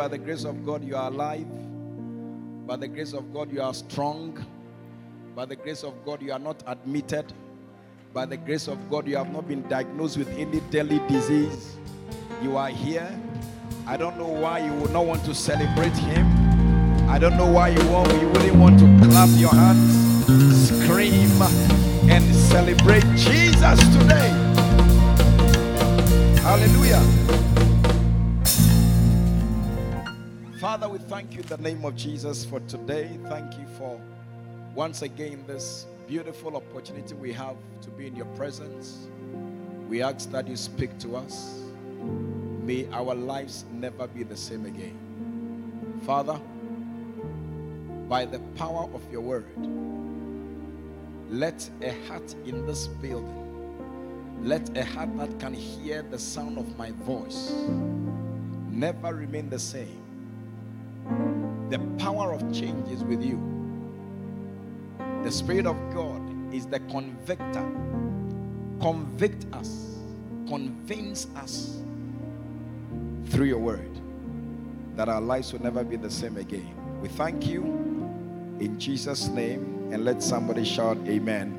By the grace of God, you are alive. By the grace of God, you are strong. By the grace of God, you are not admitted. By the grace of God, you have not been diagnosed with any deadly disease. You are here. I don't know why you would not want to celebrate Him. I don't know why you want you wouldn't want to clap your hands, scream, and celebrate Jesus today. Hallelujah. Father, we thank you in the name of Jesus for today. Thank you for once again this beautiful opportunity we have to be in your presence. We ask that you speak to us. May our lives never be the same again. Father, by the power of your word, let a heart in this building, let a heart that can hear the sound of my voice never remain the same. The power of change is with you. The Spirit of God is the convictor. Convict us, convince us through your word that our lives will never be the same again. We thank you in Jesus' name and let somebody shout, Amen.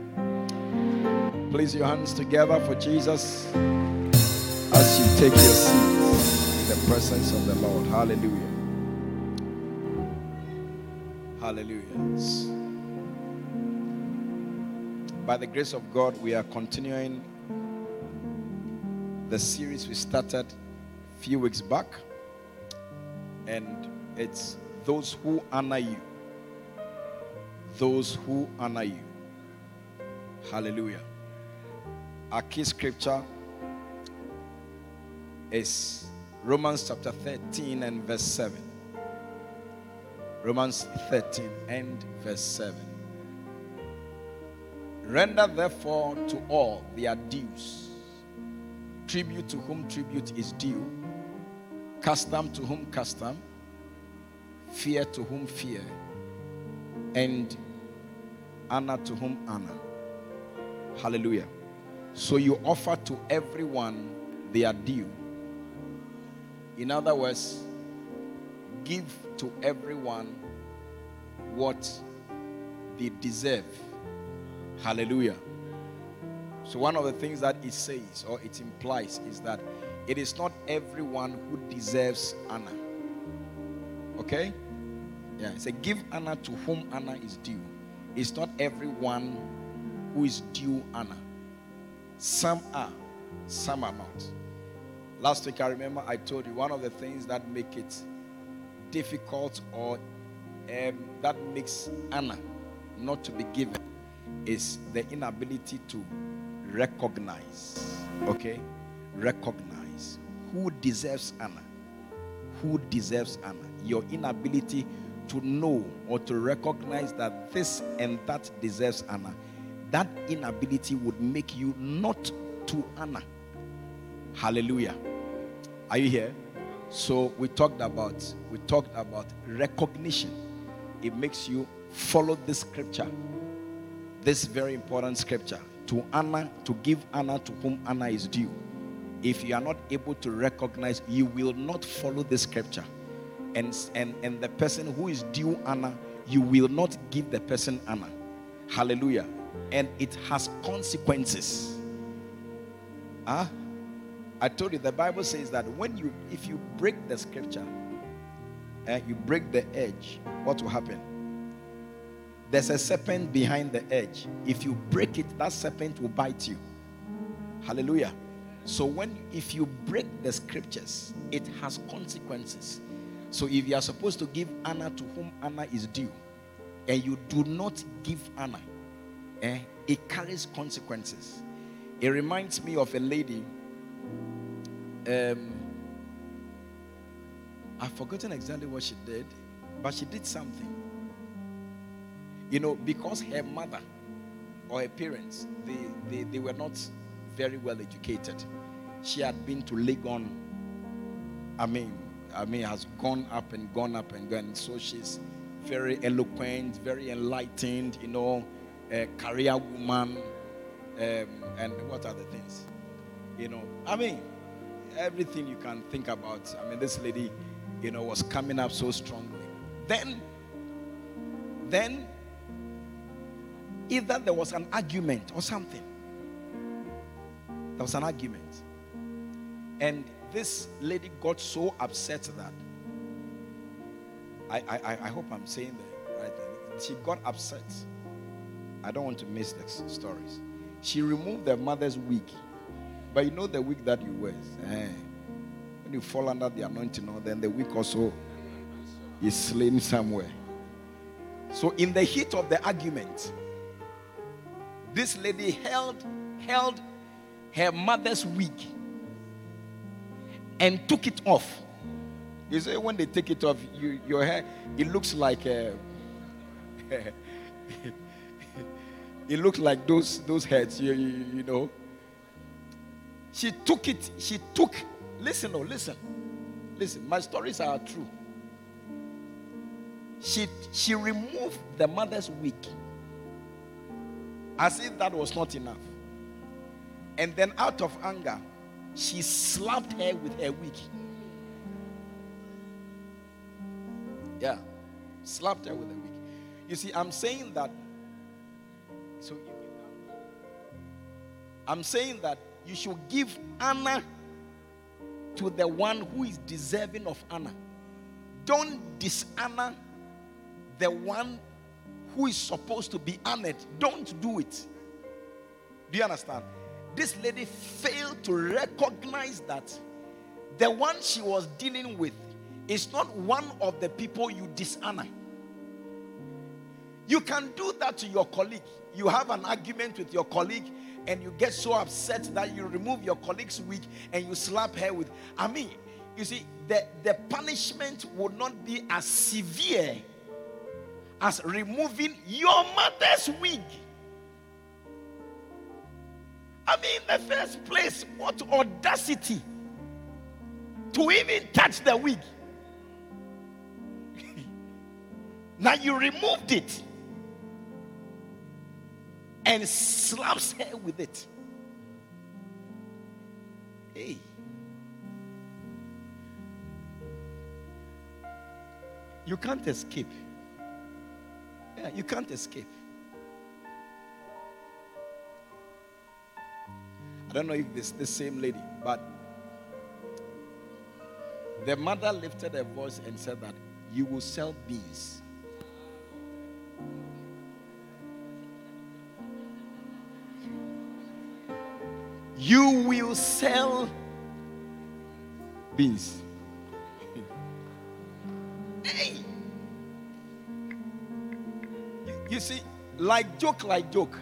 Please, your hands together for Jesus as you take your seat in the presence of the Lord. Hallelujah. Hallelujah. By the grace of God, we are continuing the series we started a few weeks back, and it's those who honor you. Those who honor you. Hallelujah. Our key scripture is Romans chapter 13 and verse 7. Romans 13 and verse 7. Render therefore to all their dues. Tribute to whom tribute is due, custom to whom custom, fear to whom fear, and honor to whom honor. Hallelujah. So you offer to everyone their due. In other words, give to everyone what they deserve. Hallelujah. So, one of the things that it says or it implies is that it is not everyone who deserves honor. Okay? Yeah, it's a give honor to whom honor is due. It's not everyone who is due honor. Some are, some are not. Last week, I remember I told you one of the things that make it difficult or um, that makes honor not to be given is the inability to recognize. Okay? Recognize who deserves honor. Who deserves honor. Your inability to know or to recognize that this and that deserves honor. That inability would make you not to honor. Hallelujah. Are you here? So we talked about we talked about recognition. It makes you follow this scripture. This very important scripture to honor to give honor to whom honor is due. If you are not able to recognize, you will not follow the scripture. And and and the person who is due honor, you will not give the person honor. Hallelujah. And it has consequences. Huh? I told you the Bible says that when you if you break the scripture and you break the edge, what will happen? There's a serpent behind the edge. If you break it, that serpent will bite you. Hallelujah. So when if you break the scriptures, it has consequences. So if you are supposed to give honor to whom honor is due, and you do not give honor, eh, it carries consequences. It reminds me of a lady. Um, I've forgotten exactly what she did, but she did something. You know, because her mother or her parents, they, they, they were not very well educated. She had been to Legon. I mean, I mean, has gone up and gone up and gone. So she's very eloquent, very enlightened, you know, a career woman, um, and what other things? You know, I mean, everything you can think about. I mean, this lady, you know, was coming up so strongly. Then, then, either there was an argument or something. There was an argument. And this lady got so upset that I, I, I hope I'm saying the right. She got upset. I don't want to miss the stories. She removed the mother's wig. But you know the wig that you wear. Eh? When you fall under the anointing, or then the wig also is slain somewhere. So in the heat of the argument, this lady held held her mother's wig and took it off. You say when they take it off, you, your hair it looks like uh, it looks like those those heads. You, you, you know. She took it. She took. Listen, oh, listen, listen. My stories are true. She she removed the mother's wig as if that was not enough. And then, out of anger, she slapped her with her wig. Yeah, slapped her with a wig. You see, I'm saying that. So, you, you I'm saying that you should give honor to the one who is deserving of honor. Don't dishonor the one who is supposed to be honored. Don't do it. Do you understand? This lady failed to recognize that the one she was dealing with is not one of the people you dishonor. You can do that to your colleague. You have an argument with your colleague and you get so upset that you remove your colleague's wig and you slap her with. I mean, you see, the, the punishment would not be as severe as removing your mother's wig. I mean, in the first place, what audacity to even touch the wig. now you removed it and slaps her with it. Hey. You can't escape. Yeah, you can't escape. I don't know if this the same lady, but the mother lifted her voice and said that you will sell beans. You will sell beans. hey! You, you see, like joke, like joke.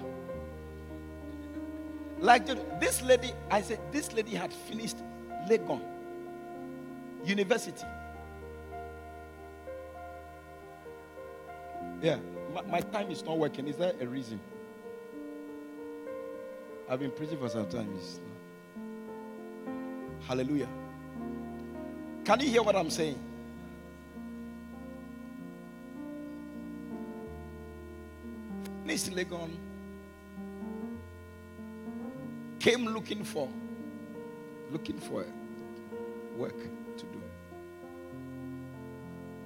Like this lady, I said, this lady had finished Legon University. Yeah, my, my, time is not working. Is there a reason? I've been preaching for some time. Hallelujah. Can you hear what I'm saying? Finished Legon came looking for looking for work to do.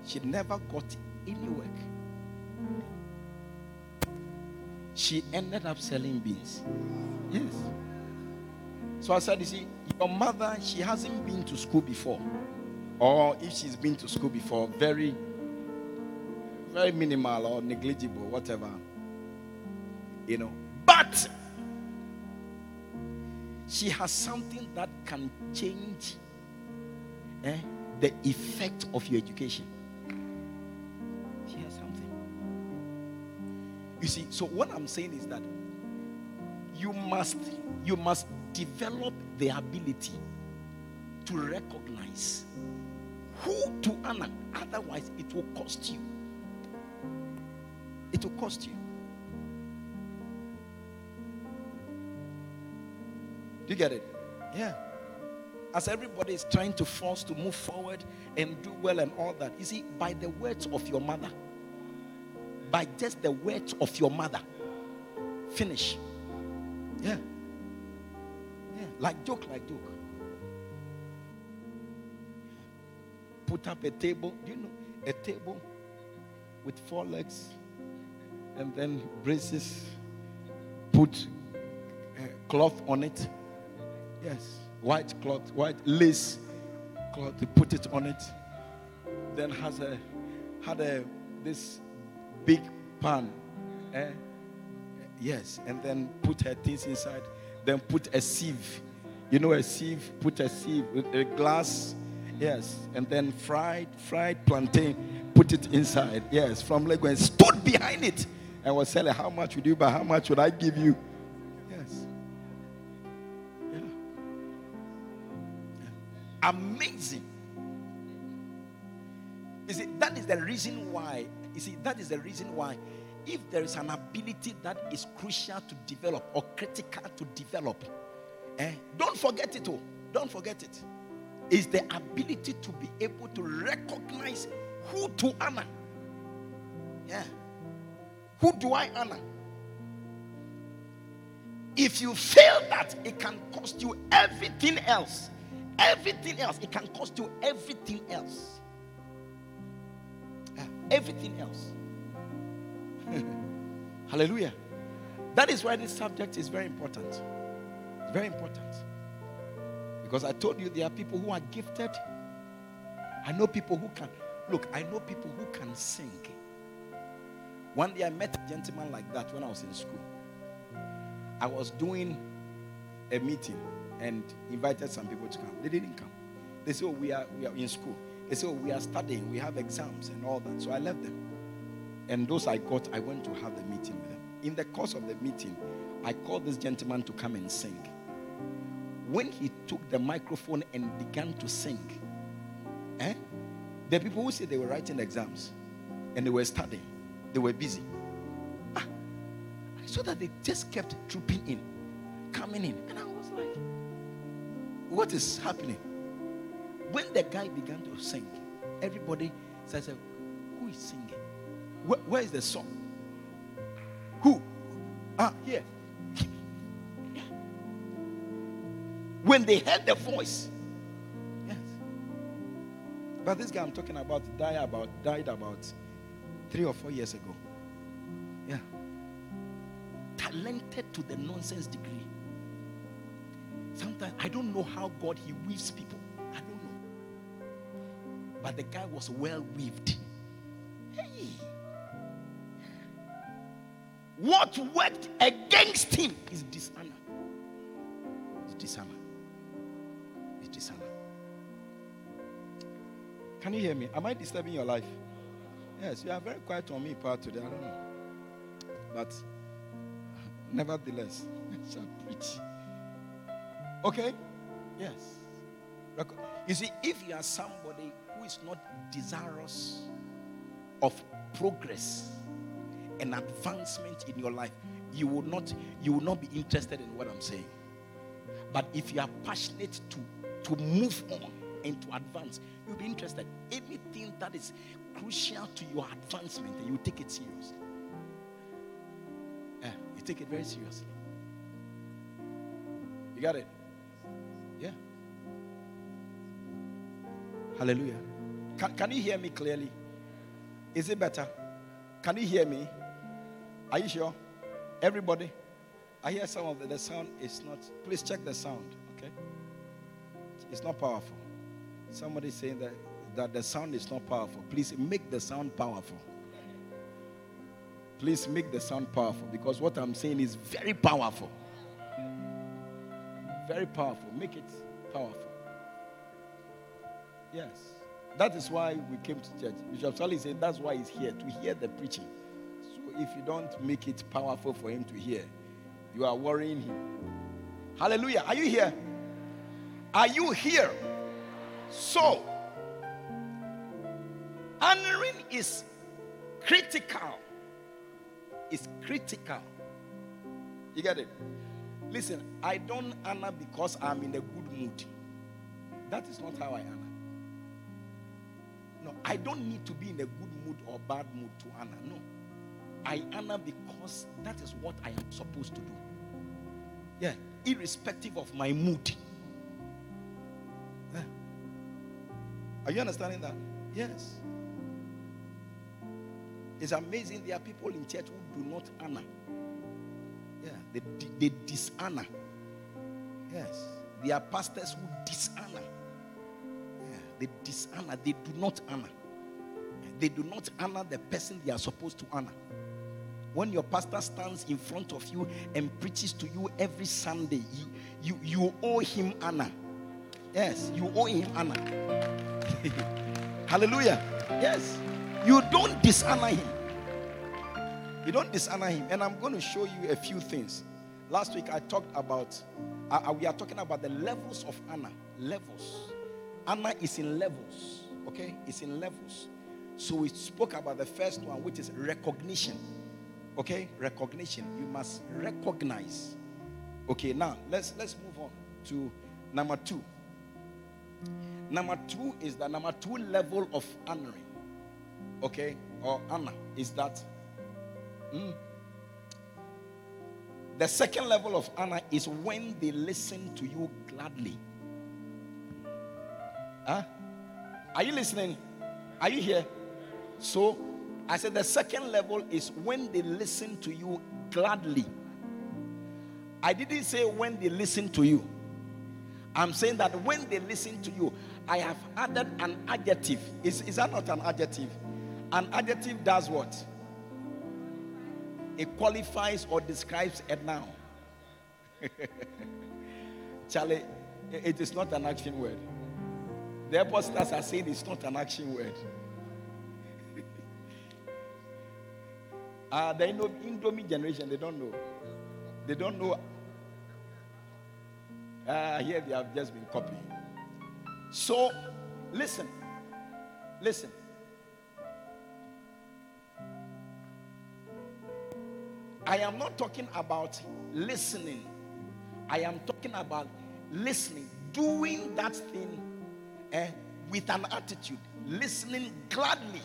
She never got any work. She ended up selling beans. Yes. So I said, you see, your mother, she hasn't been to school before. Or if she's been to school before, very, very minimal or negligible, whatever. You know. But she has something that can change eh, the effect of your education. See, so what I'm saying is that you must you must develop the ability to recognize who to honor. Otherwise, it will cost you. It will cost you. Do you get it? Yeah. As everybody is trying to force to move forward and do well and all that, you see, by the words of your mother, by just the words of your mother, finish. Yeah. Yeah. Like joke, like joke. Put up a table. Do you know a table with four legs and then braces? Put uh, cloth on it. Yes. White cloth, white lace cloth. They put it on it. Then has a had a this big pan. Eh? Yes, and then put her things inside. Then put a sieve. You know a sieve. Put a sieve with a glass. Yes, and then fried fried plantain. Put it inside. Yes, from Lagos and stood behind it and was selling. How much would you buy? How much would I give you? Yes. Yeah. yeah. Amazing. You see, that is the reason why. You see, that is the reason why if there is an ability that is crucial to develop or critical to develop, eh, don't forget it. Oh, don't forget it. Is the ability to be able to recognize who to honor. Yeah. Who do I honor? If you fail that, it can cost you everything else. Everything else. It can cost you everything else. Everything else. Hallelujah. That is why this subject is very important. It's very important. Because I told you there are people who are gifted. I know people who can. Look, I know people who can sing. One day I met a gentleman like that when I was in school. I was doing a meeting and invited some people to come. They didn't come. They said, oh, we are, we are in school. They said, oh, we are studying. We have exams and all that. So I left them. And those I got, I went to have the meeting with them. In the course of the meeting, I called this gentleman to come and sing. When he took the microphone and began to sing, eh, the people who said they were writing exams and they were studying, they were busy. Ah, I saw that they just kept trooping in, coming in. And I was like, what is happening? When the guy began to sing, everybody said, Who is singing? Where, where is the song? Who? Ah, here. Yeah. When they heard the voice. Yes. But this guy I'm talking about died about died about three or four years ago. Yeah. Talented to the nonsense degree. Sometimes I don't know how God he weaves people. But the guy was well weaved. Hey. What worked against him is dishonor. It's dishonor. It's dishonor. Can you hear me? Am I disturbing your life? Yes, you are very quiet on me part today. I don't know. But nevertheless, I shall preach. Okay? Yes. You see, if you are somebody who is not desirous of progress, and advancement in your life, you will not you will not be interested in what I'm saying. But if you are passionate to to move on and to advance, you'll be interested. Anything that is crucial to your advancement, and you take it seriously. Yeah, you take it very seriously. You got it? Hallelujah. Can, can you hear me clearly? Is it better? Can you hear me? Are you sure? Everybody? I hear some of the, the sound is not. Please check the sound, okay? It's not powerful. Somebody saying that, that the sound is not powerful. Please make the sound powerful. Please make the sound powerful because what I'm saying is very powerful. Very powerful. Make it powerful. Yes. That is why we came to church. Bishop Sally said that's why he's here, to hear the preaching So if you don't make it powerful for him to hear, you are worrying him. Hallelujah. Are you here? Are you here? So, honoring is critical. It's critical. You get it? Listen, I don't honor because I'm in a good mood. That is not how I honor. No, I don't need to be in a good mood or bad mood to honor. No. I honor because that is what I am supposed to do. Yeah, irrespective of my mood. Yeah. Are you understanding that? Yes. It's amazing there are people in church who do not honor. Yeah, they, they dishonor. Yes. There are pastors who dishonor. They dishonor. They do not honor. They do not honor the person they are supposed to honor. When your pastor stands in front of you and preaches to you every Sunday, you, you, you owe him honor. Yes, you owe him honor. Hallelujah. Yes. You don't dishonor him. You don't dishonor him. And I'm going to show you a few things. Last week I talked about, uh, we are talking about the levels of honor. Levels. Honor is in levels. Okay? It's in levels. So we spoke about the first one, which is recognition. Okay? Recognition. You must recognize. Okay, now let's let's move on to number two. Number two is the number two level of honoring. Okay, or honor is that mm, the second level of honor is when they listen to you gladly. Huh? Are you listening? Are you here? So, I said the second level is when they listen to you gladly. I didn't say when they listen to you. I'm saying that when they listen to you, I have added an adjective. Is, is that not an adjective? An adjective does what? It qualifies or describes a noun. Charlie, it is not an action word. The apostles are saying it's not an action word. uh, the Indomie generation, they don't know. They don't know. Uh, here they have just been copying. So, listen. Listen. I am not talking about listening. I am talking about listening, doing that thing eh, with an attitude, listening gladly.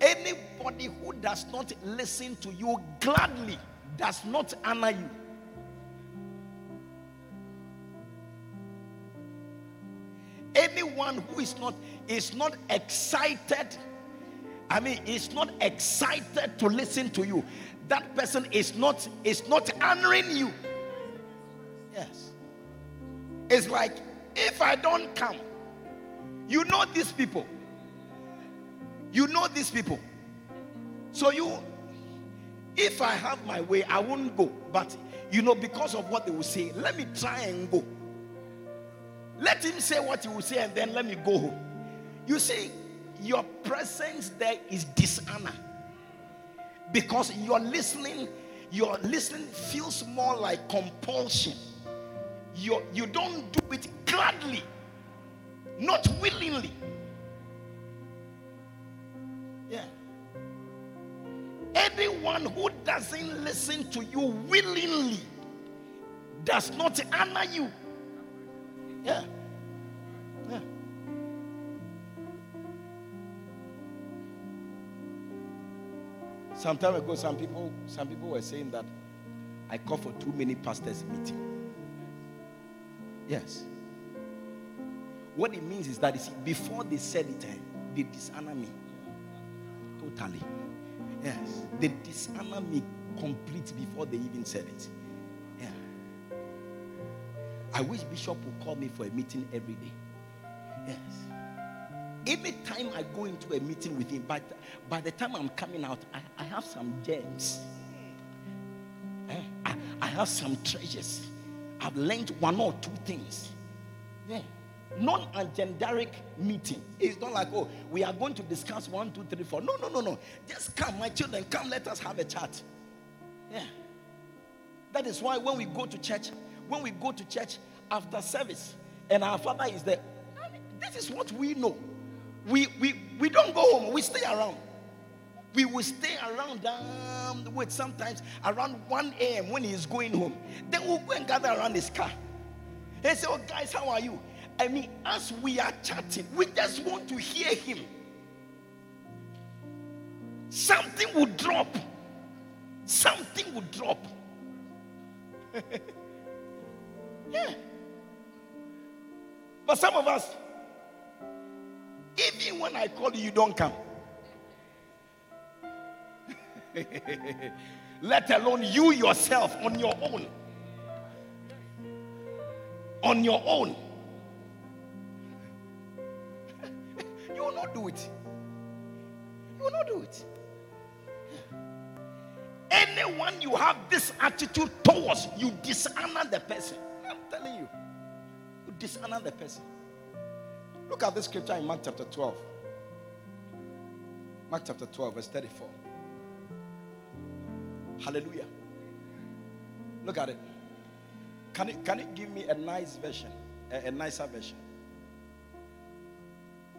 Anybody who does not listen to you gladly does not honor you. Anyone who is not is not excited, I mean, is not excited to listen to you that person is not is not honoring you. Yes. It's like if I don't come, you know these people. You know these people. So you if I have my way, I won't go. But you know, because of what they will say, let me try and go. Let him say what he will say, and then let me go home. You see, your presence there is dishonor because your listening your listening feels more like compulsion you you don't do it gladly not willingly yeah anyone who doesn't listen to you willingly does not honor you yeah Yeah. Some time ago, some people, some people were saying that I call for too many pastors meeting. Yes. What it means is that before they said it, eh, they dishonor me. Totally. Yes. They dishonor me complete before they even said it. Yeah. I wish Bishop would call me for a meeting every day. Yes. Every time I go into a meeting with him, but by the time I'm coming out, I, I have some gems. Eh? I, I have some treasures. I've learned one or two things. Yeah. Non-agendaric meeting. It's not like, oh, we are going to discuss one, two, three, four. No, no, no, no. Just come, my children, come, let us have a chat. Yeah. That is why when we go to church, when we go to church after service, and our father is there, this is what we know we, we, we don't go home, we stay around. We will stay around ah. Um, wait, sometimes around 1 a.m. when he's going home. Then we'll go and gather around his car. They say, Oh, guys, how are you? I mean, as we are chatting, we just want to hear him. Something will drop. Something will drop. yeah. But some of us, even when I call you, you don't come. Let alone you yourself on your own. On your own. you will not do it. You will not do it. Anyone you have this attitude towards, you dishonor the person. I'm telling you, you dishonor the person. Look at this scripture in Mark chapter 12. Mark chapter 12, verse 34. Hallelujah. Look at it. Can it can it give me a nice version? A, a nicer version?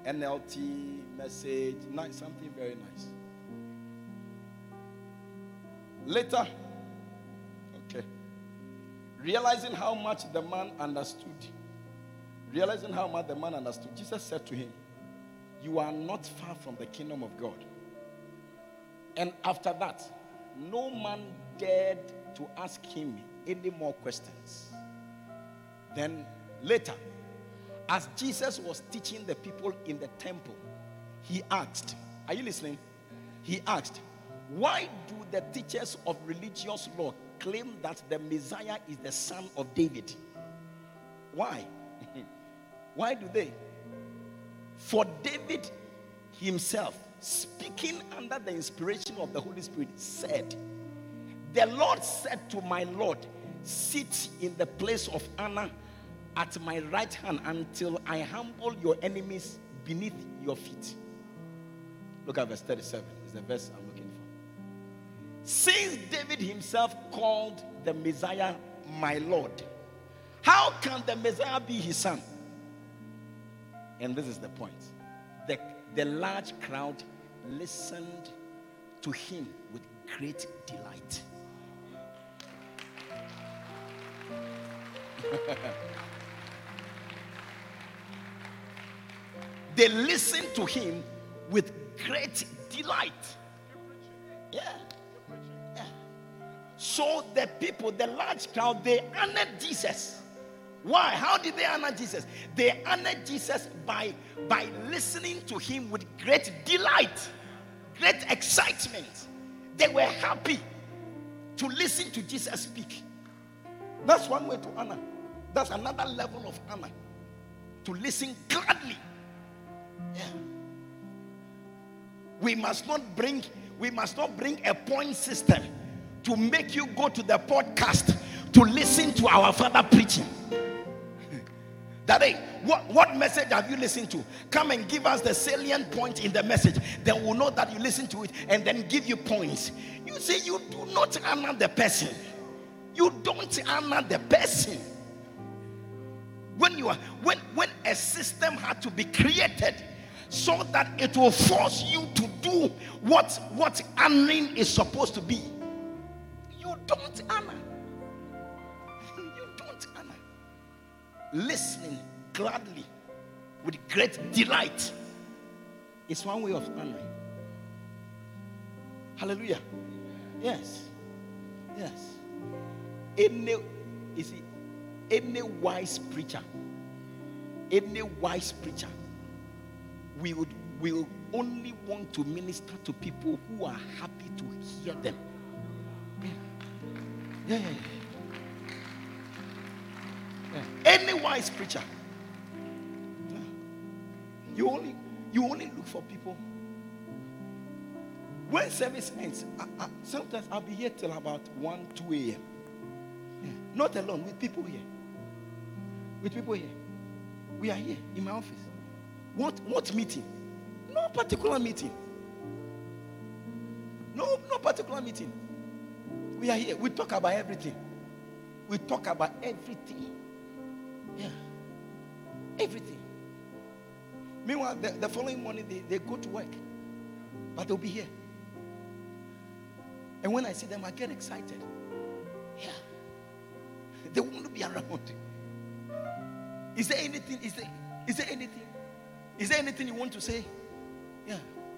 NLT message, nice, something very nice. Later, okay, realizing how much the man understood, realizing how much the man understood, Jesus said to him, You are not far from the kingdom of God. And after that, no man dared to ask him any more questions. Then later, as Jesus was teaching the people in the temple, he asked, Are you listening? He asked, Why do the teachers of religious law claim that the Messiah is the son of David? Why? Why do they? For David himself speaking under the inspiration of the Holy Spirit, said, The Lord said to my Lord, Sit in the place of honor at my right hand until I humble your enemies beneath your feet. Look at verse 37. Is the verse I'm looking for. Since David himself called the Messiah my Lord, how can the Messiah be his son? And this is the point. The, the large crowd listened to him with great delight. they listened to him with great delight. Yeah. yeah. So the people, the large crowd, they honored Jesus. Why? How did they honor Jesus? They honored Jesus by, by listening to him with great delight, great excitement. They were happy to listen to Jesus speak. That's one way to honor. That's another level of honor. To listen gladly. Yeah. We must not bring we must not bring a point system to make you go to the podcast to listen to our father preaching. Daddy, what, what message have you listened to? Come and give us the salient point in the message. Then we'll know that you listen to it and then give you points. You say you do not honor the person. You don't honor the person. When you are when when a system had to be created so that it will force you to do what what honoring is supposed to be. You don't honor. Listening gladly with great delight is one way of honoring. Hallelujah. Yes. Yes. Any is see, any wise preacher, any wise preacher we would will only want to minister to people who are happy to hear them. Yeah, yeah. Any wise preacher. You only you only look for people. When service ends, I, I, sometimes I'll be here till about 1, 2 a.m. Yeah. Not alone, with people here. With people here. We are here in my office. What what meeting? No particular meeting. No, no particular meeting. We are here. We talk about everything. We talk about everything. Yeah. Everything. Meanwhile, the, the following morning, they, they go to work. But they'll be here. And when I see them, I get excited. Yeah. They want to be around. Is there anything? Is there, is there anything? Is there anything you want to say? Yeah.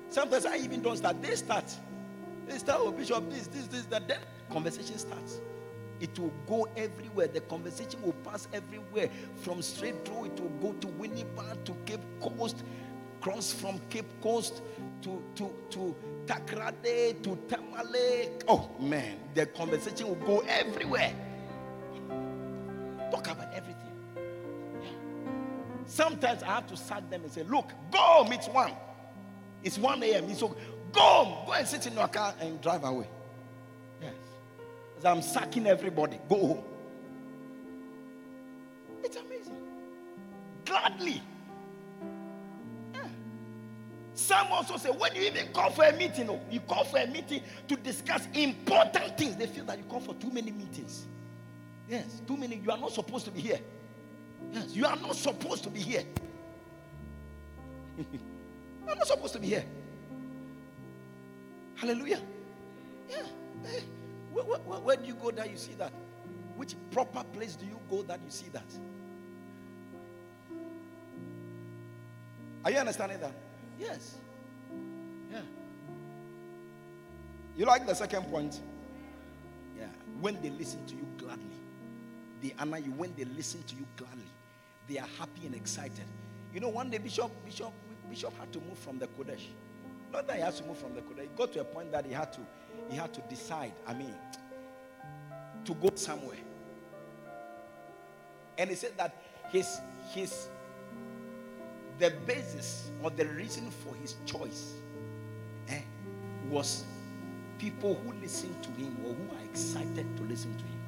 Sometimes I even don't start. They start. They start, oh, Bishop, this, this, this, that. Then conversation starts. It will go everywhere. The conversation will pass everywhere. From straight through, it will go to Winnipeg, to Cape Coast, cross from Cape Coast to, to, to Takoradi, to Tamale. Oh man, the conversation will go everywhere. Talk about everything. Sometimes I have to sack them and say, Look, go it's one. It's 1 a.m. It's okay. Go go and sit in your car and drive away. I'm sacking everybody, go home. It's amazing. Gladly. Yeah. Some also say, when you even call for a meeting, oh, you call for a meeting to discuss important things. They feel that you call for too many meetings. Yes, too many. You are not supposed to be here. Yes, you are not supposed to be here. you are not supposed to be here. Hallelujah. Yeah. Eh. Where, where, where, do you go that you see that? Which proper place do you go that you see that? Are you understanding that? Yes. Yeah. You like the second point? Yeah. When they listen to you gladly, they honor you. When they listen to you gladly, they are happy and excited. You know, one day Bishop Bishop Bishop had to move from the Qodesh. Not that he has to move from the Qodesh. He got to a point that he had to he had to decide. I mean, to go somewhere. And he said that his his the basis or the reason for his choice eh, was people who listen to him or who are excited to listen to him.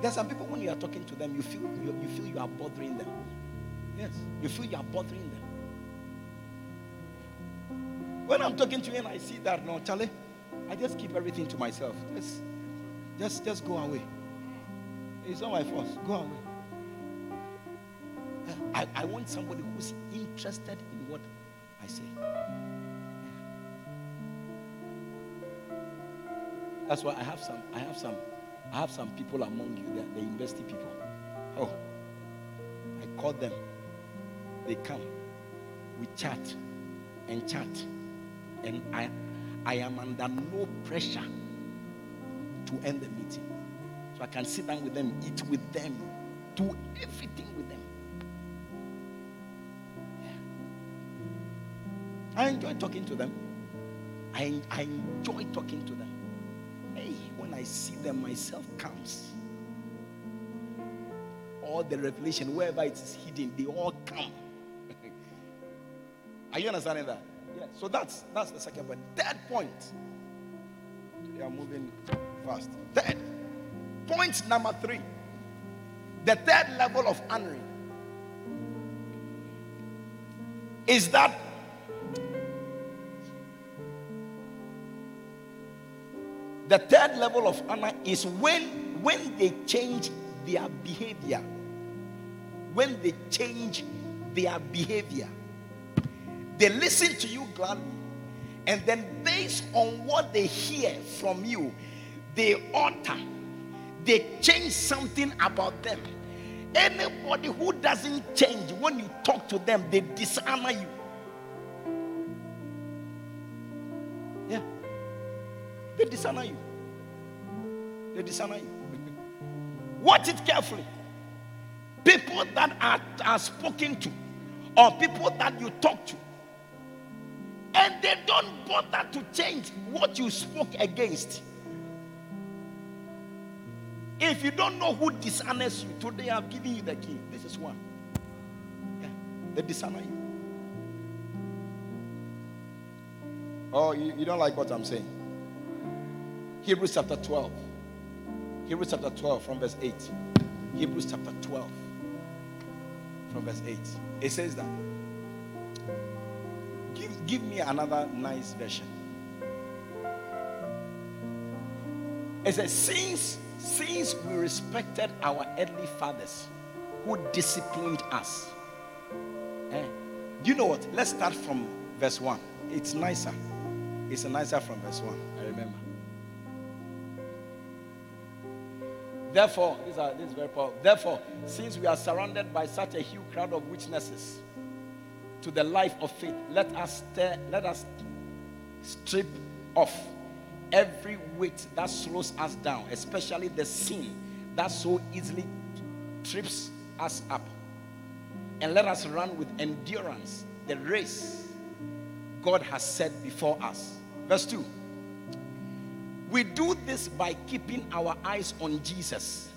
There are some people when you are talking to them, you feel you, you feel you are bothering them. Yes, you feel you are bothering them. When I'm talking to you and I see that, no, Charlie, I just keep everything to myself. Just, just, just go away. It's not my fault. Go away. I, I want somebody who's interested in what I say. That's why I have some. I have some I have some people among you, that the university people. Oh, I call them. They come. We chat and chat. And I, I am under no pressure to end the meeting. So I can sit down with them, eat with them, do everything with them. Yeah. I enjoy talking to them. I, I enjoy talking to them. Hey, when I see them, myself comes. All the revelation, wherever it is hidden, they all come. Are you understanding that? So that's that's the second point. Third point. We are moving fast. Third point number three. The third level of honoring is that The third level of honor is when when they change their behavior. When they change their behavior. They listen to you gladly. And then based on what they hear from you, they alter. They change something about them. Anybody who doesn't change when you talk to them, they dishonor you. Yeah. They dishonor you. They dishonor you. Watch it carefully. People that are, are spoken to, or people that you talk to, they don't bother to change what you spoke against. If you don't know who dishonors you, today I'm giving you the key. This is one. Yeah, they dishonor you. Oh, you, you don't like what I'm saying? Hebrews chapter 12. Hebrews chapter 12 from verse 8. Hebrews chapter 12 from verse 8. It says that. Give, me another nice version. It says, since, since we respected our earthly fathers who disciplined us. Eh? Do you know what? Let's start from verse 1. It's nicer. It's nicer from verse 1. I remember. Therefore, this is very powerful. Therefore, since we are surrounded by such a huge crowd of witnesses to the life of faith, let us let us strip off every weight that slows us down, especially the sin that so easily trips us up. And let us run with endurance the race God has set before us. Verse 2. We do this by keeping our eyes on Jesus,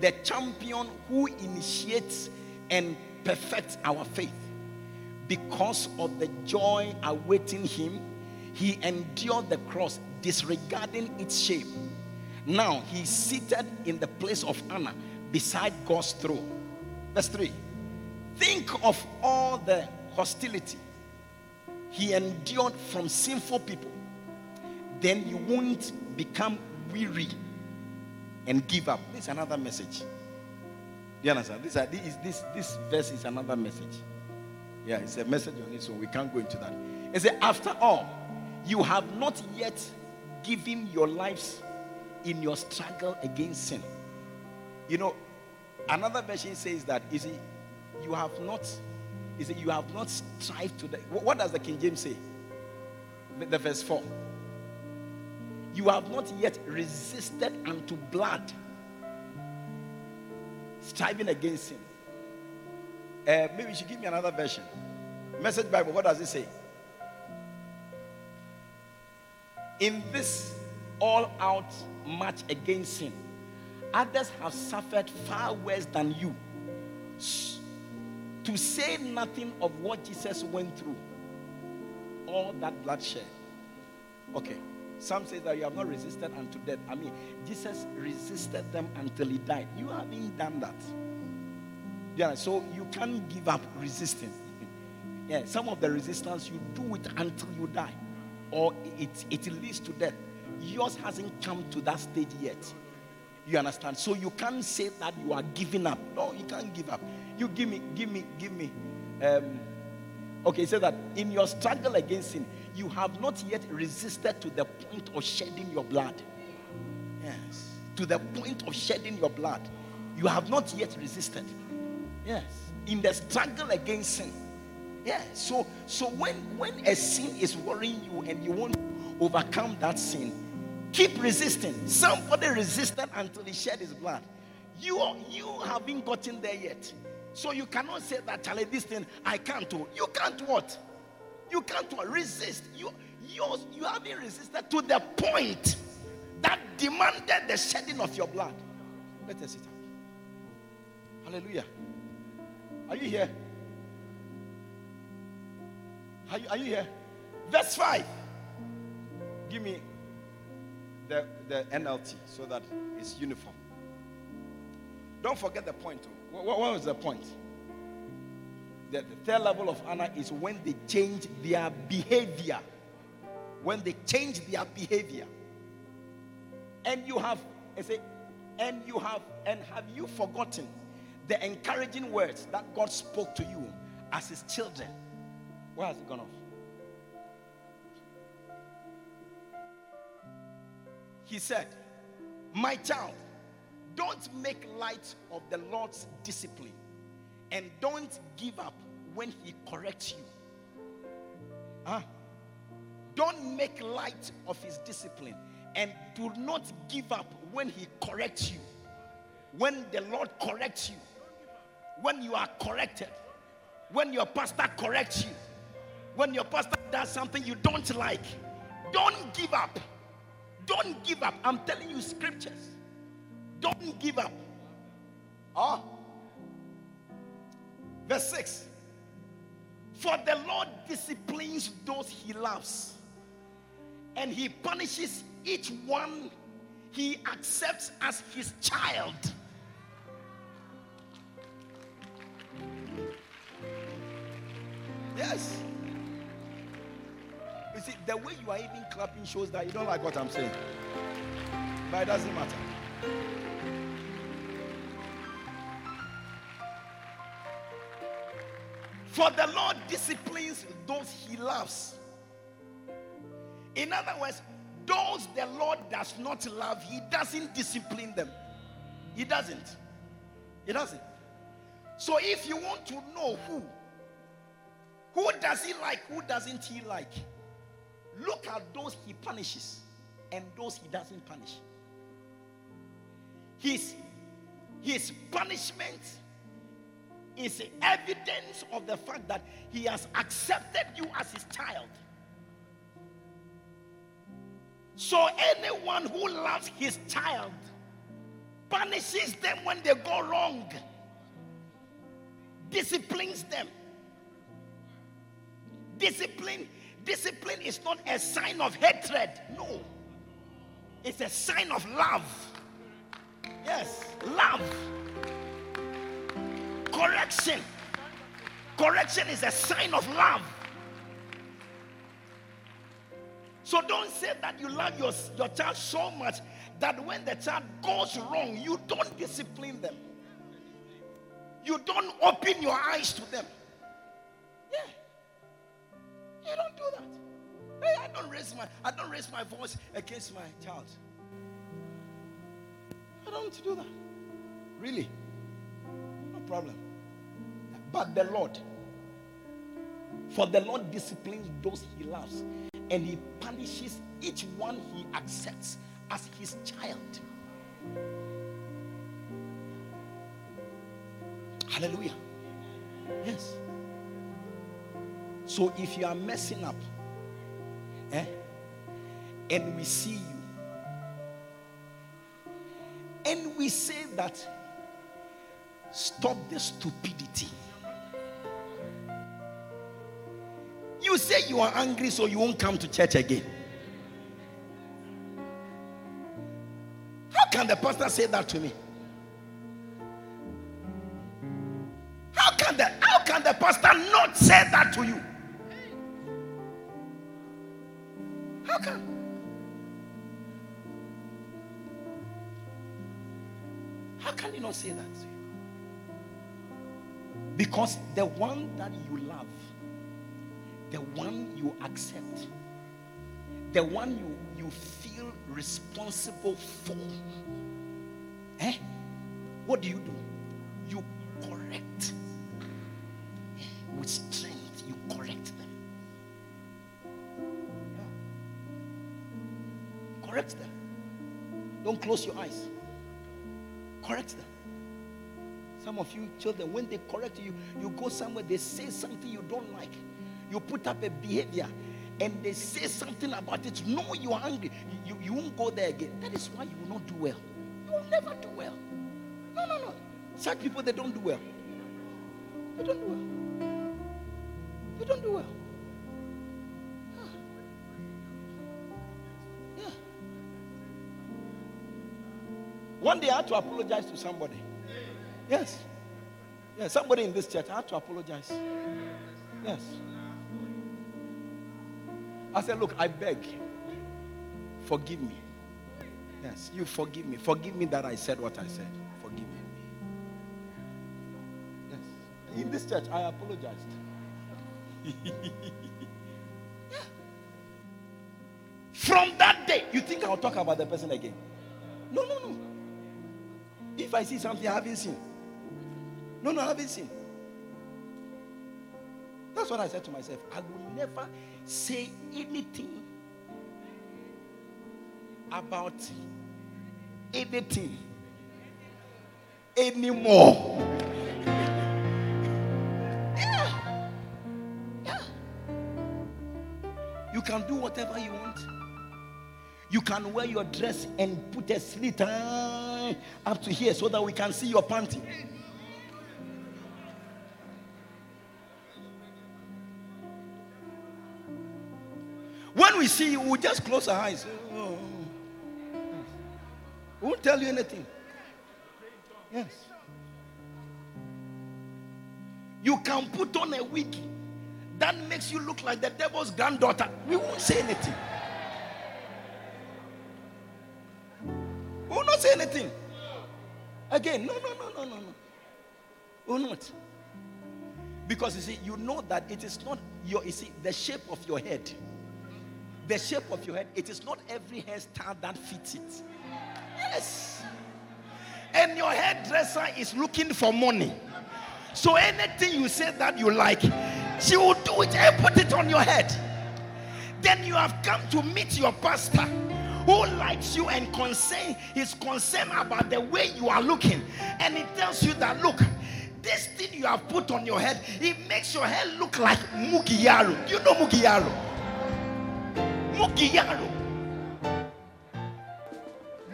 the champion who initiates and perfects our faith. Because of the joy awaiting him, he endured the cross, disregarding its shape. Now he's seated in the place of honor beside God's throne. Verse 3. Think of all the hostility he endured from sinful people. Then you won't become weary and give up. This is another message. You understand? This, this, this verse is another message. Yeah, it's a message on it, so we can't go into that. It says, After all, you have not yet given your lives in your struggle against sin. You know, another version says that, you see, you have not, you see, you have not strived to the, what does the King James say? The, verse 4 you have not yet resisted unto blood, striving against sin. Uh, maybe you should give me another version. Message Bible, what does it say? In this all out march against sin, others have suffered far worse than you. To say nothing of what Jesus went through, all that bloodshed. Okay. Some say that you have not resisted unto death. I mean, Jesus resisted them until he died. You haven't done that. Yeah, so you can't give up resisting. yeah, some of the resistance you do it until you die, or it, it leads to death. Yours hasn't come to that stage yet. You understand? So you can't say that you are giving up. No, you can't give up. You give me, give me, give me. Um, okay, say that in your struggle against sin, you have not yet resisted to the point of shedding your blood. Yes. To the point of shedding your blood. You have not yet resisted. Yes. In the struggle against sin. Yeah. So so when when a sin is worrying you and you want to overcome that sin, keep resisting. Somebody resisted until he shed his blood. You you haven't gotten there yet. So you cannot say that Charlie, this thing I can't do. You can't what? You can't resist. You, you, you haven't resisted to the point that demanded the shedding of your blood. Let us sit up. Hallelujah. Are you here? Are you, are you here? Verse 5. Give me the, the NLT so that it's uniform. Don't forget the point. Oh. What, what was the point? The, the third level of honor is when they change their behavior. When they change their behavior. And you have, I say, and you have, and have you forgotten the encouraging words that God spoke to you as his children? Where has it gone off? He said, My child, don't make light of the Lord's discipline and don't give up when he corrects you. Huh? Don't make light of his discipline and do not give up when he corrects you. When the Lord corrects you, when you are corrected, when your pastor corrects you, when your pastor does something you don't like, don't give up. Don't give up. I'm telling you scriptures. Don't give up. Huh? Verse 6 For the Lord disciplines those he loves, and he punishes each one he accepts as his child. Yes. You see, the way you are even clapping shows that you don't like what I'm saying. But it doesn't matter. For the Lord disciplines those he loves. In other words, those the Lord does not love, he doesn't discipline them. He doesn't. He doesn't. So if you want to know who, who does he like, who doesn't he like, look at those he punishes and those he doesn't punish. His his punishment is evidence of the fact that he has accepted you as his child. So anyone who loves his child punishes them when they go wrong, disciplines them. Discipline, discipline is not a sign of hatred. No. It's a sign of love. Yes, love. Correction. Correction is a sign of love. So don't say that you love your, your child so much that when the child goes wrong, you don't discipline them. You don't open your eyes to them. Yeah. You don't do that. Hey, I don't raise my I don't raise my voice against my child. I don't want to do that. Really. No problem. But the Lord, for the Lord disciplines those he loves, and he punishes each one he accepts as his child. Hallelujah. Yes. So if you are messing up, eh, and we see you, and we say that stop the stupidity. You say you are angry, so you won't come to church again. How can the pastor say that to me? How can the how can the pastor not say that to you? Not say that? Because the one that you love, the one you accept, the one you, you feel responsible for, eh? What do you do? You correct with strength, you correct them. Yeah. Correct them. Don't close your eyes. Correct them. Some of you children, when they correct you, you go somewhere, they say something you don't like. You put up a behavior and they say something about it. No, you are angry. You, you won't go there again. That is why you will not do well. You will never do well. No, no, no. Such people, they don't do well. They don't do well. They don't do well. One day I had to apologize to somebody. Yes. Yes, somebody in this church, I had to apologize. Yes. I said, Look, I beg, forgive me. Yes, you forgive me. Forgive me that I said what I said. Forgive me. Yes. In this church, I apologized. From that day, you think I'll talk about the person again? No, no, no. If I see something I haven't seen, no, no, I haven't seen. That's what I said to myself. I will never say anything about anything anymore. Yeah. Yeah. You can do whatever you want. You can wear your dress and put a slit uh, up to here so that we can see your panty. We see you, we'll just close our eyes. Oh. We won't tell you anything. Yes. You can put on a wig that makes you look like the devil's granddaughter. We won't say anything. We will not say anything. Again, no, no, no, no, no, no. We will not. Because you see, you know that it is not your, you see, the shape of your head the shape of your head, it is not every hairstyle that fits it. Yes. And your hairdresser is looking for money. So anything you say that you like, she will do it and put it on your head. Then you have come to meet your pastor who likes you and concern is concerned about the way you are looking, and he tells you that look, this thing you have put on your head, it makes your hair look like Mugiyaru. You know Mugiyaru? Mugiyaru.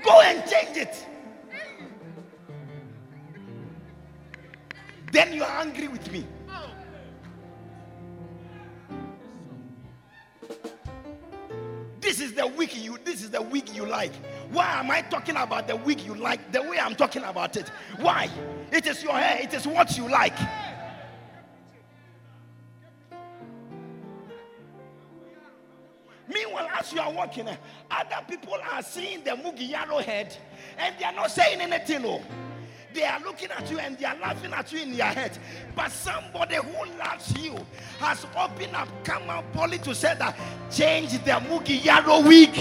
Go and change it. Then you are angry with me. This is the wig you this is the wig you like. Why am I talking about the wig you like the way I'm talking about it? Why? It is your hair, it is what you like. Other people are seeing the Mugi yellow head and they are not saying anything. Oh. They are looking at you and they are laughing at you in their head. But somebody who loves you has opened up, come out boldly to say that change the Mugi yellow wig.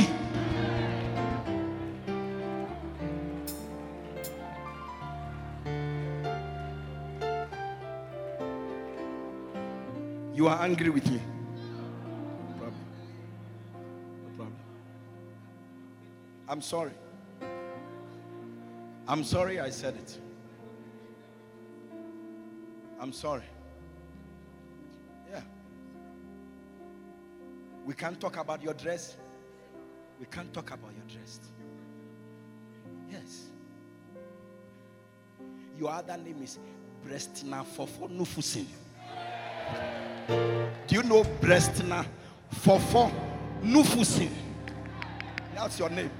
You are angry with me. I'm sorry. I'm sorry I said it. I'm sorry. Yeah. We can't talk about your dress. We can't talk about your dress. Yes. Your other name is Brestina Fofo Nufusin. Do you know Brestina Fofo Nufusin? That's your name.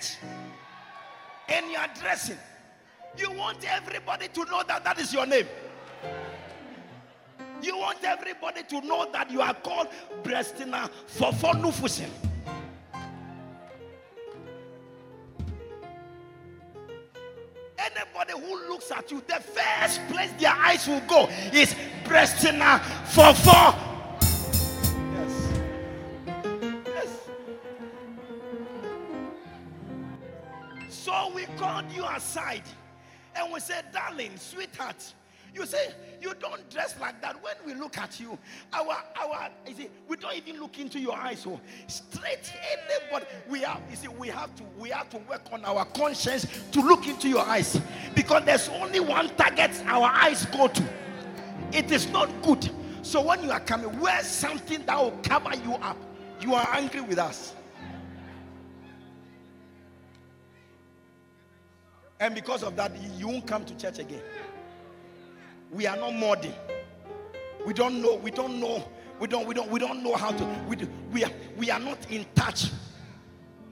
Church and you are dressing, you want everybody to know that that is your name. You want everybody to know that you are called Brestina Fofo Nufusin. Anybody who looks at you, the first place their eyes will go is Brestina Fofo. Aside and we said, darling, sweetheart. You say you don't dress like that. When we look at you, our our you see, we don't even look into your eyes. So straight anybody we have you see we have to we have to work on our conscience to look into your eyes because there's only one target our eyes go to. It is not good. So when you are coming, wear something that will cover you up. You are angry with us. And because of that, you won't come to church again. We are not modern. We don't know. We don't know. We don't. We don't. We don't know how to. We do, we are. We are not in touch.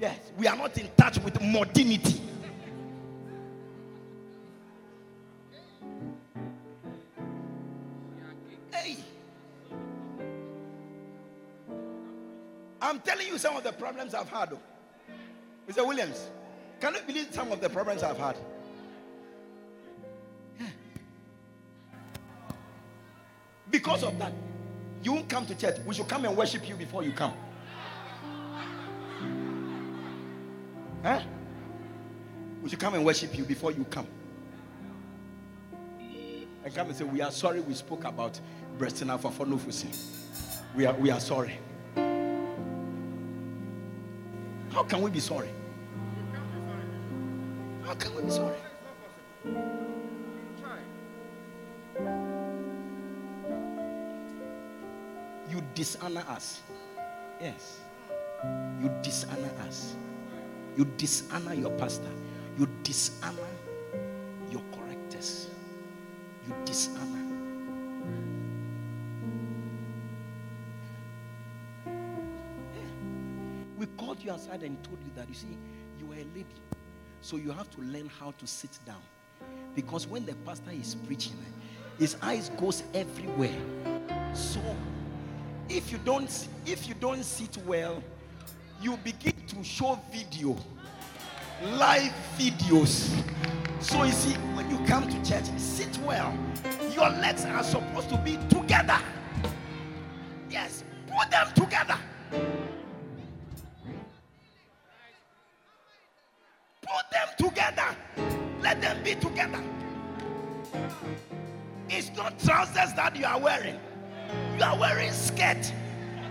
Yes, we are not in touch with modernity. Hey, I'm telling you some of the problems I've had. Oh. Mr. Williams, can you believe some of the problems I've had? Because of that, you won't come to church. We should come and worship you before you come. Huh? We should come and worship you before you come. And come and say, We are sorry we spoke about Brestina for Nofusi. We are we are sorry. How can we be sorry? How can we be sorry? You dishonor us. Yes. You dishonor us. You dishonor your pastor. You dishonor your correctors. You dishonor. Yeah. We called you aside and told you that you see, you are a lady. So you have to learn how to sit down. Because when the pastor is preaching, his eyes goes everywhere. So if you don't if you don't sit well, you begin to show video, live videos. So you see, when you come to church, sit well. Your legs are supposed to be together. Skirt.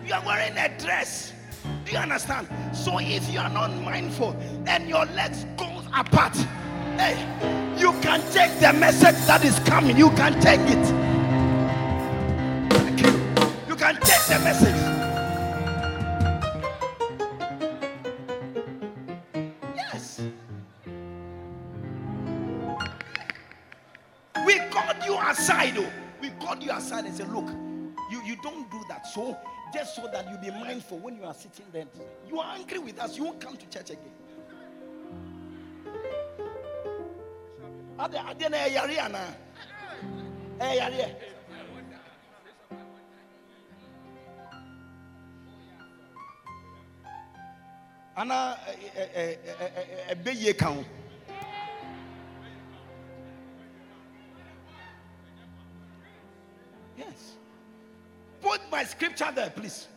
You are wearing a dress. Do you understand? So if you are not mindful and your legs go apart, hey, you can take the message that is coming. You can take it. You can take the message. So just so that you be mindful when you are sitting there. You are angry with us, you won't come to church again. Ade ade na eyare ana. Ana. Scripture there, please.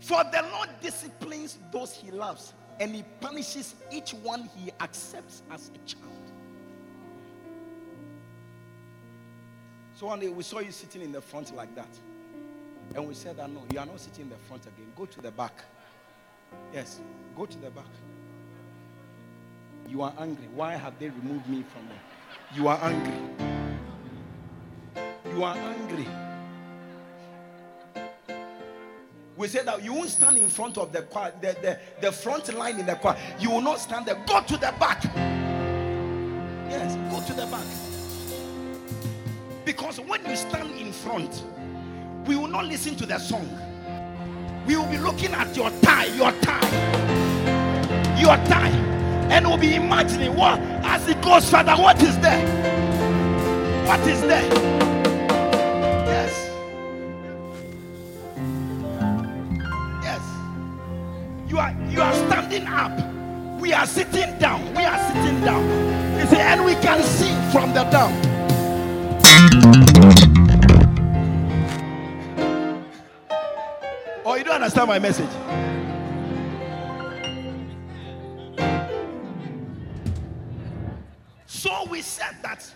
For the Lord disciplines those he loves, and he punishes each one he accepts as a child. So one day we saw you sitting in the front like that. And we said that no, you are not sitting in the front again. Go to the back. Yes, go to the back. You are angry. Why have they removed me from there? You are angry. You are angry. We said that you won't stand in front of the choir, the, the, the front line in the choir. You will not stand there. Go to the back. Yes, go to the back. Because when you stand in front, we will not listen to the song. We will be looking at your tie, your tie, your tie, and we'll be imagining what as it goes further. What is there? What is there? We are sitting down. We are sitting down. You see, and we can see from the down. Oh, you don't understand my message. So we said that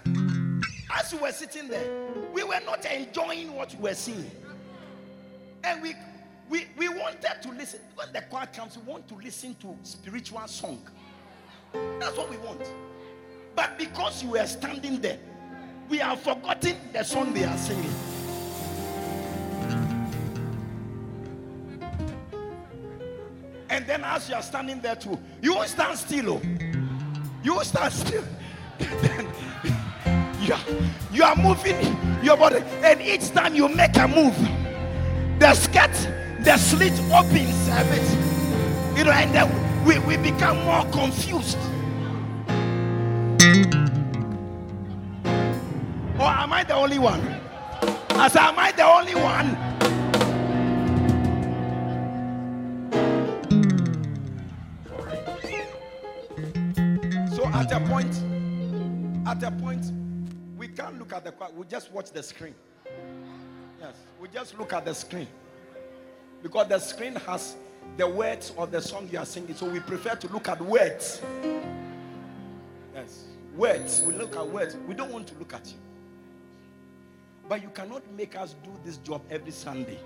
as we were sitting there, we were not enjoying what we were seeing. And we we, we wanted to listen. When the choir comes, we want to listen to spiritual song. That's what we want. But because you were standing there, we have forgotten the song they are singing. And then as you are standing there too, you won't stand still. Oh. You won't stand still. then you are, you are moving your body. And each time you make a move, the skirt, the slit opens bit. You know, and then we, we become more confused. Or am I the only one? As am I the only one? So at a point, at a point, we can't look at the we just watch the screen. Yes, we just look at the screen. Because the screen has the words of the song you are singing. So we prefer to look at words. Yes. Words. We look at words. We don't want to look at you. But you cannot make us do this job every Sunday.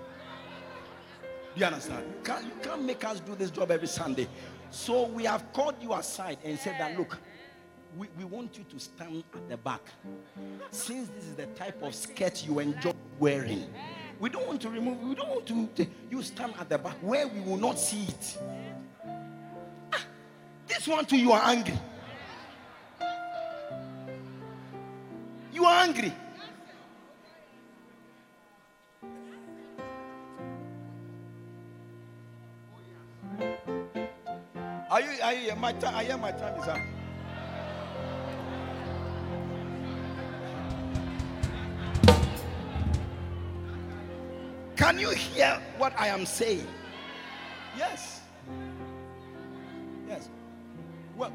Do you understand? You can't, you can't make us do this job every Sunday. So we have called you aside and said that look, we, we want you to stand at the back. Since this is the type of skirt you enjoy wearing, we don't want to remove, we don't want to, you stand at the back where we will not see it. Ah, this one too, you are angry. You are angry. Are you, are you, my time, I hear my time is up. Can you hear what I am saying? Yes. Yes. Well,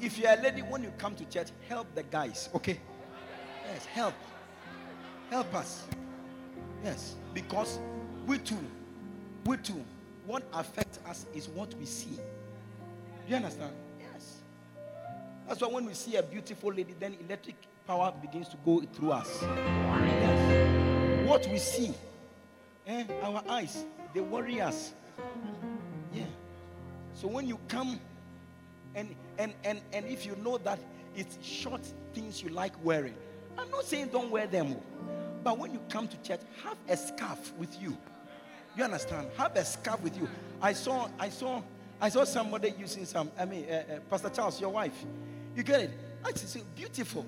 if you're a lady, when you come to church, help the guys, okay? Yes, help. Help us. Yes, because we too, we too, what affects us is what we see. Do you understand? Yes. That's why when we see a beautiful lady, then electric power begins to go through us. Yes. What we see, eh, our eyes, they worry us. Yeah. So when you come and and and and if you know that it's short things you like wearing, I'm not saying don't wear them, but when you come to church, have a scarf with you. You understand? Have a scarf with you. I saw, I saw, I saw somebody using some. I mean, uh, uh, Pastor Charles, your wife. You get it? I see, beautiful.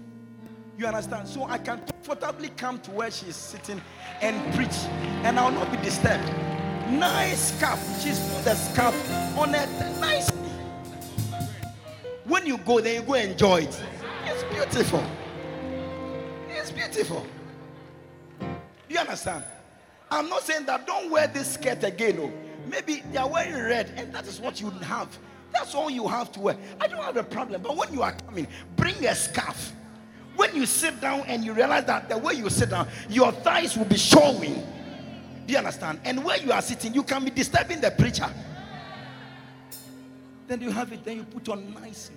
You understand? So I can comfortably come to where she's sitting and preach, and I'll not be disturbed. Nice scarf. She's put the scarf on it. Nice. When you go there, you go enjoy it. It's beautiful. It's beautiful. You understand? I'm not saying that don't wear this skirt again. No. Maybe they are wearing red, and that is what you have. That's all you have to wear. I don't have a problem. But when you are coming, bring a scarf. When you sit down and you realize that the way you sit down, your thighs will be showing. Do you understand? And where you are sitting, you can be disturbing the preacher. Then you have it, then you put on nicely.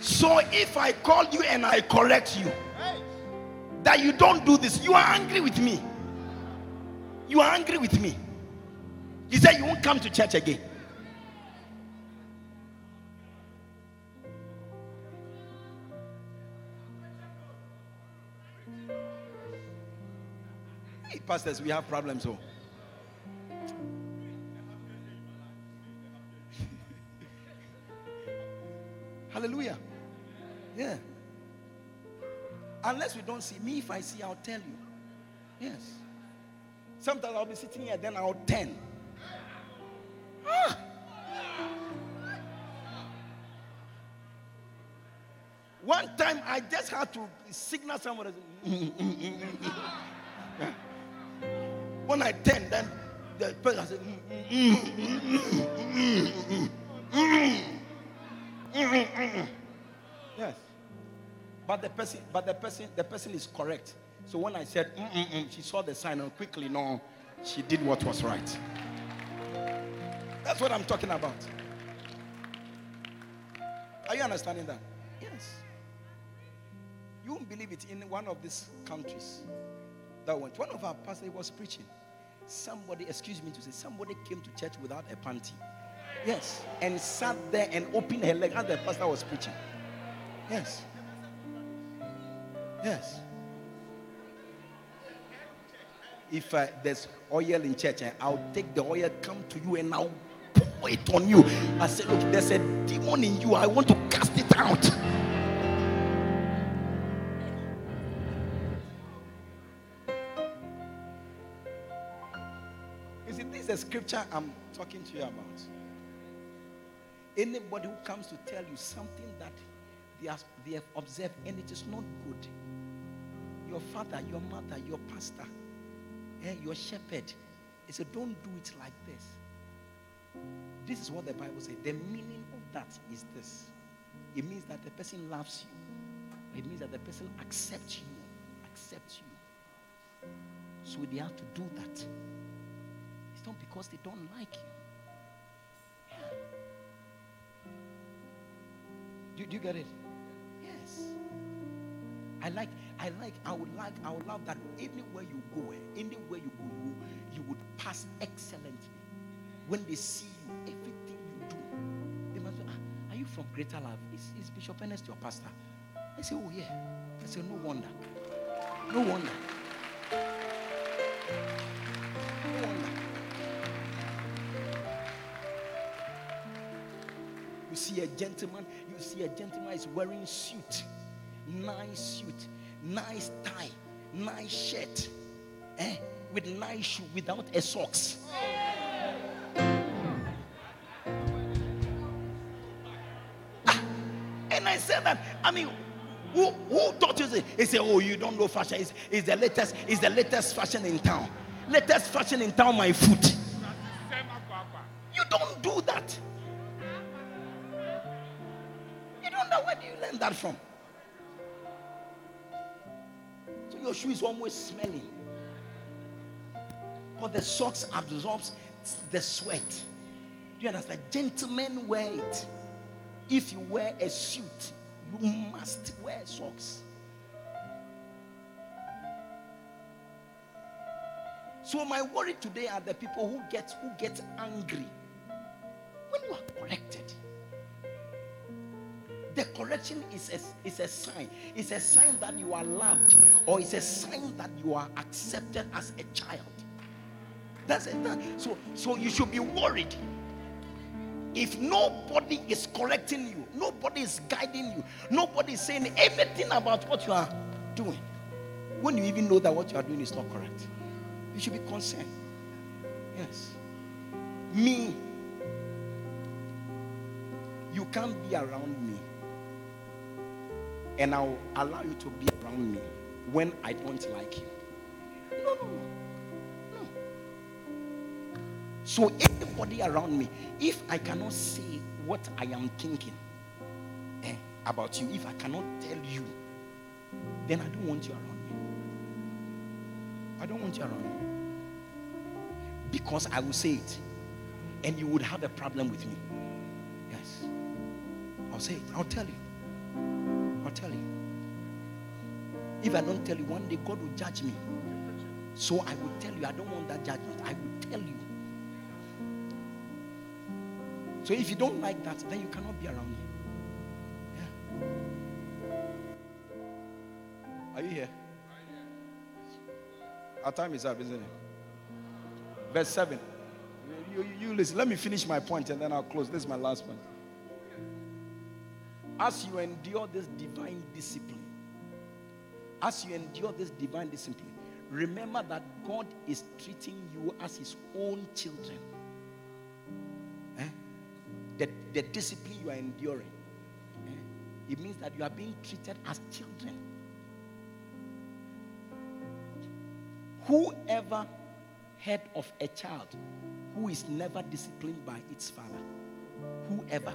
So if I call you and I correct you that you don't do this, you are angry with me. You are angry with me. You said, you won't come to church again. Hey, pastors, we have problems. Oh. Hallelujah. Yeah. Unless we don't see me, if I see, I'll tell you. Yes. Sometimes I'll be sitting here, then I'll turn. To signal somebody. when I turned, then the person said, yes. But the person, but the person, the person is correct. So when I said, she saw the sign and quickly, no, she did what was right. That's what I'm talking about. Are you understanding that? Won't believe it in one of these countries that went. One of our pastors was preaching. Somebody, excuse me to say, somebody came to church without a panty. Yes. And sat there and opened her leg as the pastor was preaching. Yes. Yes. If uh, there's oil in church, eh, I'll take the oil, come to you, and I'll pour it on you. I said, Look, there's a demon in you. I want to cast it out. The scripture I'm talking to you about. Anybody who comes to tell you something that they have, they have observed and it is not good, your father, your mother, your pastor, eh, your shepherd, he said, Don't do it like this. This is what the Bible says. The meaning of that is this it means that the person loves you, it means that the person accepts you, accepts you. So they have to do that. Not because they don't like you. Do, do you get it? Yes. I like, I like, I would like, I would love that anywhere you go, eh, anywhere you go, you, you would pass excellently. When they see you, everything you do, they must say, ah, Are you from Greater Love? Is, is Bishop Ernest your pastor? I say, Oh, yeah. I say, No wonder. No wonder. See a gentleman, you see a gentleman is wearing suit, nice suit, nice tie, nice shirt, eh, with nice shoe without a socks. Ah, and I said that, I mean, who, who taught you this? He said, Oh, you don't know fashion. It's, it's the latest, it's the latest fashion in town. Latest fashion in town, my foot. So your shoe is always smelling. But the socks absorbs the sweat. Do you understand? Gentlemen wear it. If you wear a suit, you must wear socks. So my worry today are the people who get who get angry correction is a, is a sign. It's a sign that you are loved, or it's a sign that you are accepted as a child. That's it. So, so you should be worried. If nobody is correcting you, nobody is guiding you, nobody is saying anything about what you are doing, when you even know that what you are doing is not correct, you should be concerned. Yes. Me, you can't be around me and I'll allow you to be around me when I don't like you. No, no, no. No. So, anybody around me, if I cannot say what I am thinking eh, about you, if I cannot tell you, then I don't want you around me. I don't want you around me. Because I will say it, and you would have a problem with me. Yes. I'll say it, I'll tell you tell you. If I don't tell you, one day God will judge me. So I will tell you, I don't want that judgment. I will tell you. So if you don't like that, then you cannot be around me. Yeah. Are you here? Our time is up, isn't it? Verse 7. You, you, you listen. Let me finish my point and then I'll close. This is my last point as you endure this divine discipline, as you endure this divine discipline, remember that God is treating you as His own children. Eh? The, the discipline you are enduring, eh? it means that you are being treated as children. Whoever heard of a child who is never disciplined by its father, whoever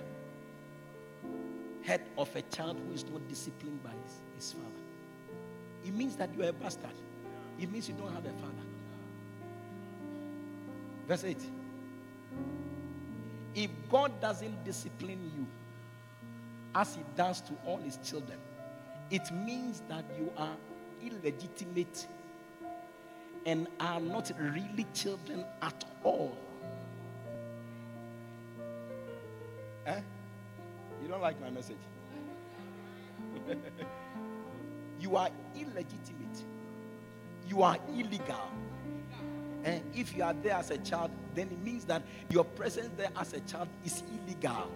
head of a child who is not disciplined by his, his father. It means that you are a bastard. It means you don't have a father. Verse 8. If God doesn't discipline you as he does to all his children, it means that you are illegitimate and are not really children at all. You don't like my message? you are illegitimate. You are illegal. And if you are there as a child, then it means that your presence there as a child is illegal.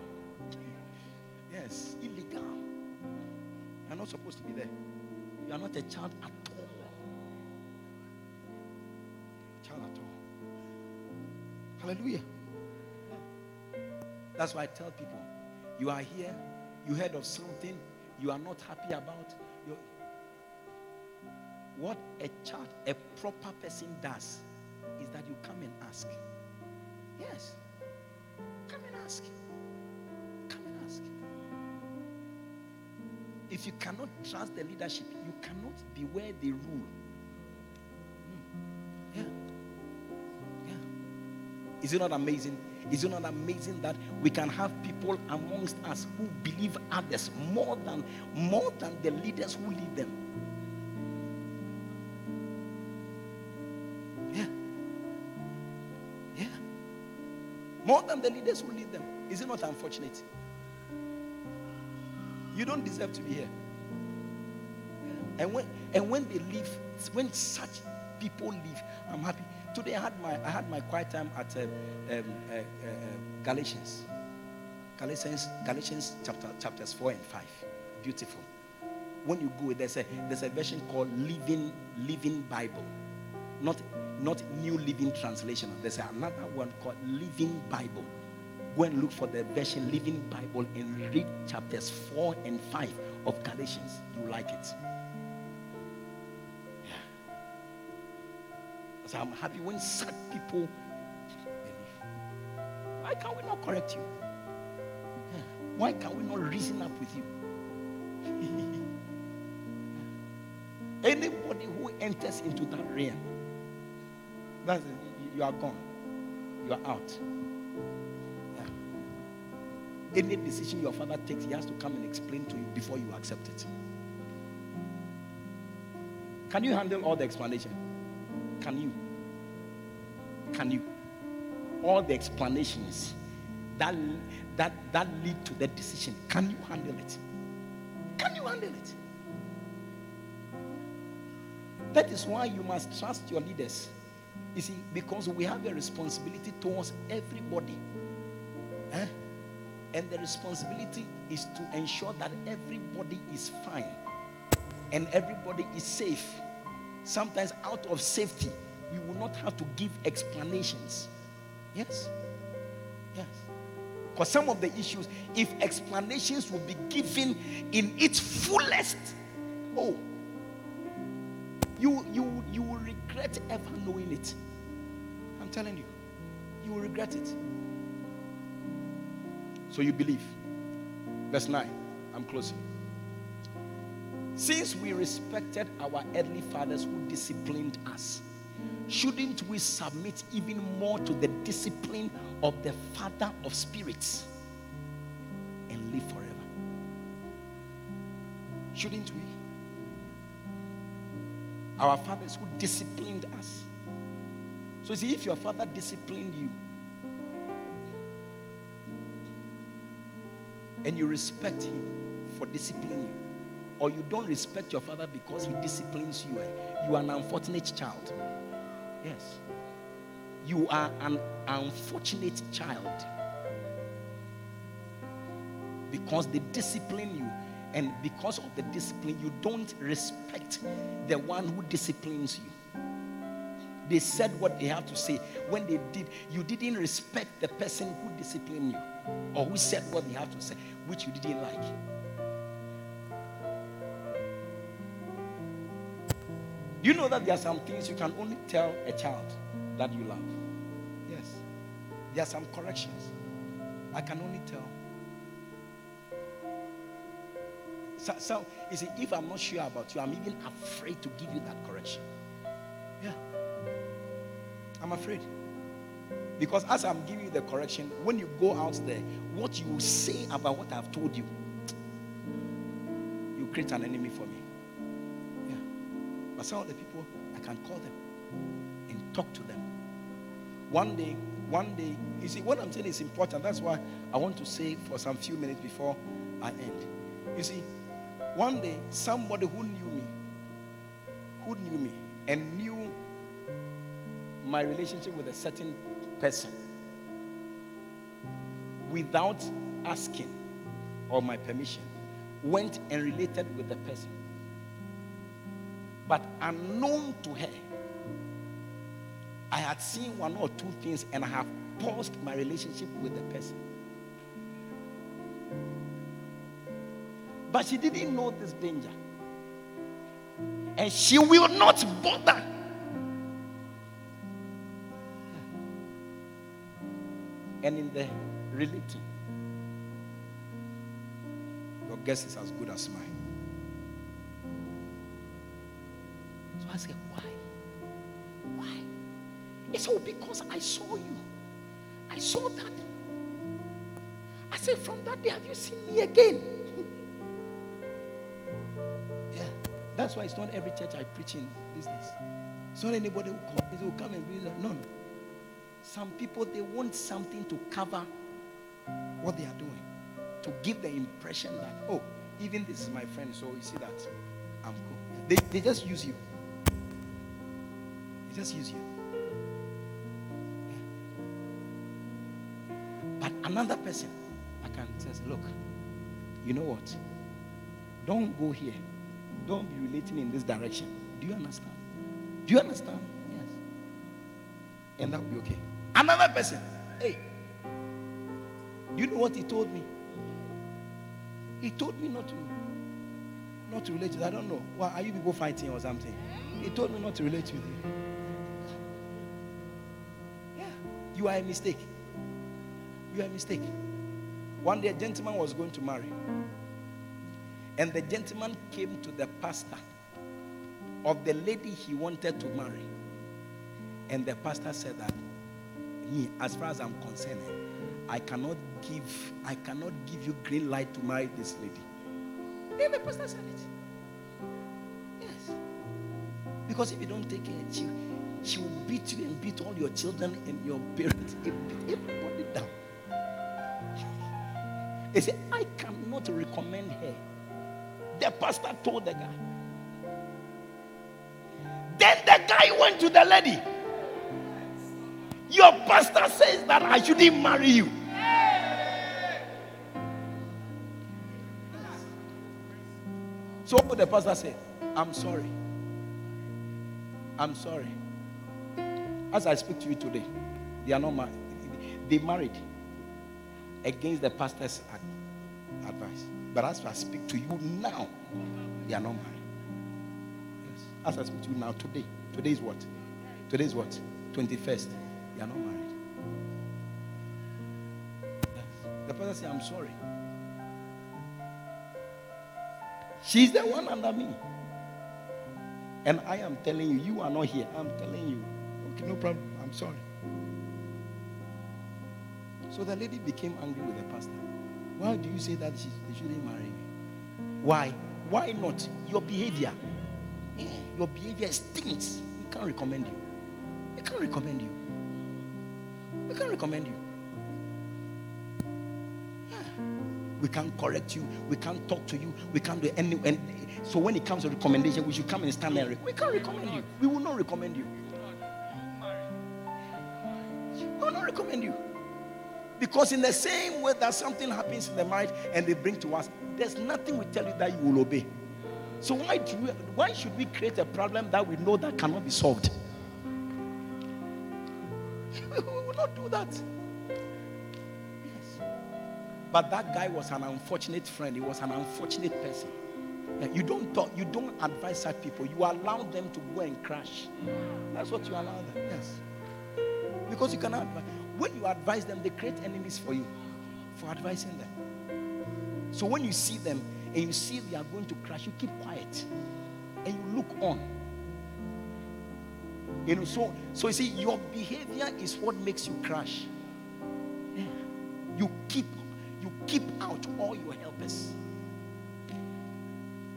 Yes, illegal. You're not supposed to be there. You are not a child at all. Child at all. Hallelujah. That's why I tell people you are here, you heard of something you are not happy about. you what a child, a proper person does is that you come and ask. Yes. Come and ask. Come and ask. If you cannot trust the leadership, you cannot be where they rule. Hmm. Yeah. Yeah. Is it not amazing? Is it not amazing that we can have people amongst us who believe others more than more than the leaders who lead them? Yeah. Yeah. More than the leaders who lead them. Is it not unfortunate? You don't deserve to be here. And when and when they leave, when such people leave, I'm happy. Today I had my I had my quiet time at uh, um, uh, uh, uh, Galatians. Galatians, Galatians chapter chapters four and five. Beautiful. When you go, there's a there's a version called Living Living Bible, not not New Living Translation. There's another one called Living Bible. Go and look for the version Living Bible and read chapters four and five of Galatians. You like it. I'm happy when sad people believe. Why can't we not correct you? Why can't we not reason up with you? Anybody who enters into that realm, that's it, you are gone. You are out. Yeah. Any decision your father takes, he has to come and explain to you before you accept it. Can you handle all the explanation? Can you? Can you? All the explanations that that that lead to that decision. Can you handle it? Can you handle it? That is why you must trust your leaders. You see, because we have a responsibility towards everybody. Eh? And the responsibility is to ensure that everybody is fine and everybody is safe. Sometimes, out of safety, we will not have to give explanations. Yes? Yes. Because some of the issues, if explanations will be given in its fullest, oh, you you you will regret ever knowing it. I'm telling you, you will regret it. So you believe. Verse 9. I'm closing. Since we respected our earthly fathers who disciplined us, shouldn't we submit even more to the discipline of the Father of spirits and live forever? Shouldn't we? Our fathers who disciplined us. So, see, if your father disciplined you and you respect him for disciplining you, or you don't respect your father because he disciplines you, eh, you are an unfortunate child. Yes. You are an unfortunate child because they discipline you, and because of the discipline, you don't respect the one who disciplines you. They said what they have to say. When they did, you didn't respect the person who disciplined you or who said what they have to say, which you didn't like. You know that there are some things you can only tell a child that you love. Yes. There are some corrections I can only tell. So, so, you see, if I'm not sure about you, I'm even afraid to give you that correction. Yeah. I'm afraid. Because as I'm giving you the correction, when you go out there, what you say about what I've told you, you create an enemy for me. But some of the people, I can call them and talk to them. One day, one day, you see, what I'm saying is important. That's why I want to say for some few minutes before I end. You see, one day, somebody who knew me, who knew me, and knew my relationship with a certain person without asking or my permission went and related with the person. But unknown to her, I had seen one or two things and I have paused my relationship with the person. But she didn't know this danger. And she will not bother. And in the relating, your guess is as good as mine. I said, Why? Why? It's all oh, because I saw you. I saw that. I said, From that day, have you seen me again? Yeah. That's why it's not every church I preach in business. It's not anybody who comes come and be like, no, no. Some people they want something to cover what they are doing, to give the impression that oh, even this is my friend, so you see that I'm cool. They, they just use you. Just use you. Yeah. But another person, I can say, look, you know what? Don't go here don't be relating in this direction. Do you understand? Do you understand? Yes. And that will be okay. Another person, hey, you know what he told me? He told me not to not to relate with. I don't know. Why are you people fighting or something? He told me not to relate with you. You are a mistake. You are a mistake. One day a gentleman was going to marry. And the gentleman came to the pastor of the lady he wanted to marry. And the pastor said that me, as far as I'm concerned, I cannot give, I cannot give you green light to marry this lady. Then the pastor said it. Yes. Because if you don't take care, she, she will beat you and beat all your children and your parents, everybody down. They said, I cannot recommend her. The pastor told the guy. Then the guy went to the lady. Your pastor says that I shouldn't marry you. So what the pastor said, I'm sorry. I'm sorry. As I speak to you today, they are not married. They married against the pastor's advice. But as I speak to you now, they are not married. Yes. As I speak to you now, today. Today is what? Today is what? 21st. They are not married. Yes. The pastor said, I'm sorry. She's the one under me. And I am telling you, you are not here. I'm telling you. Okay, no problem. I'm sorry. So the lady became angry with the pastor. Why do you say that she, they shouldn't marry you? Why? Why not? Your behavior. Your behavior stinks. We can't recommend you. We can't recommend you. We can't recommend you. We can't correct you. We can't talk to you. We can't do any. And so when it comes to recommendation, we should come and stand there. We can't recommend you. We will not recommend you. You. Because in the same way that something happens in the mind and they bring to us, there's nothing we tell you that you will obey. So why do we, why should we create a problem that we know that cannot be solved? we will not do that. Yes. But that guy was an unfortunate friend. He was an unfortunate person. You don't talk, you don't advise such people. You allow them to go and crash. That's what you allow them. Yes. Because you cannot advise. When you advise them, they create enemies for you for advising them. So when you see them and you see they are going to crash, you keep quiet and you look on. You know, so so you see, your behavior is what makes you crash. Yeah. You keep you keep out all your helpers.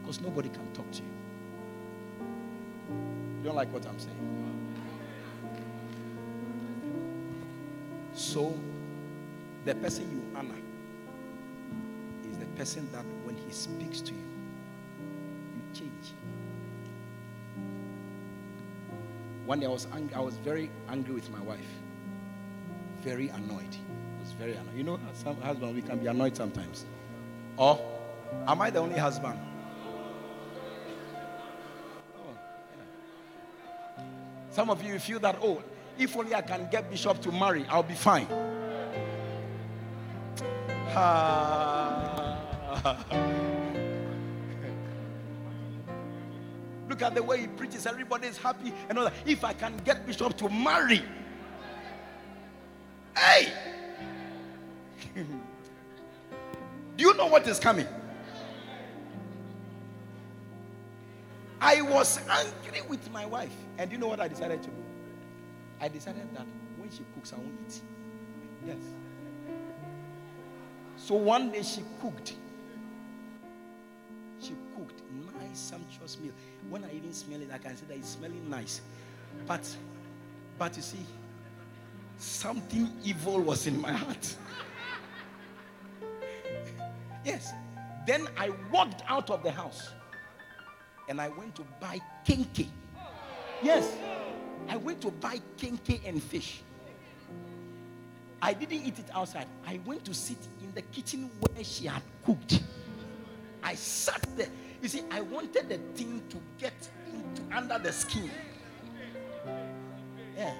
Because nobody can talk to you. You don't like what I'm saying? So, the person you honor is the person that when he speaks to you, you change. One day I was angry, I was very angry with my wife. Very annoyed. I was very annoyed. You know, some husband we can be annoyed sometimes. Or am I the only husband? Oh, yeah. Some of you feel that, oh, if only I can get Bishop to marry, I'll be fine. Look at the way he preaches. Everybody is happy and all that. If I can get Bishop to marry, hey, do you know what is coming? I was angry with my wife, and you know what I decided to do? I decided that when she cooks, I won't eat. Yes. So one day she cooked. She cooked nice, sumptuous meal. When I even smell it, I can say that it's smelling nice. But, but you see, something evil was in my heart. yes. Then I walked out of the house and I went to buy kenkey. Yes. I went to buy kenkey and fish. I didn't eat it outside. I went to sit in the kitchen where she had cooked. I sat there. You see, I wanted the thing to get into under the skin. Yeah.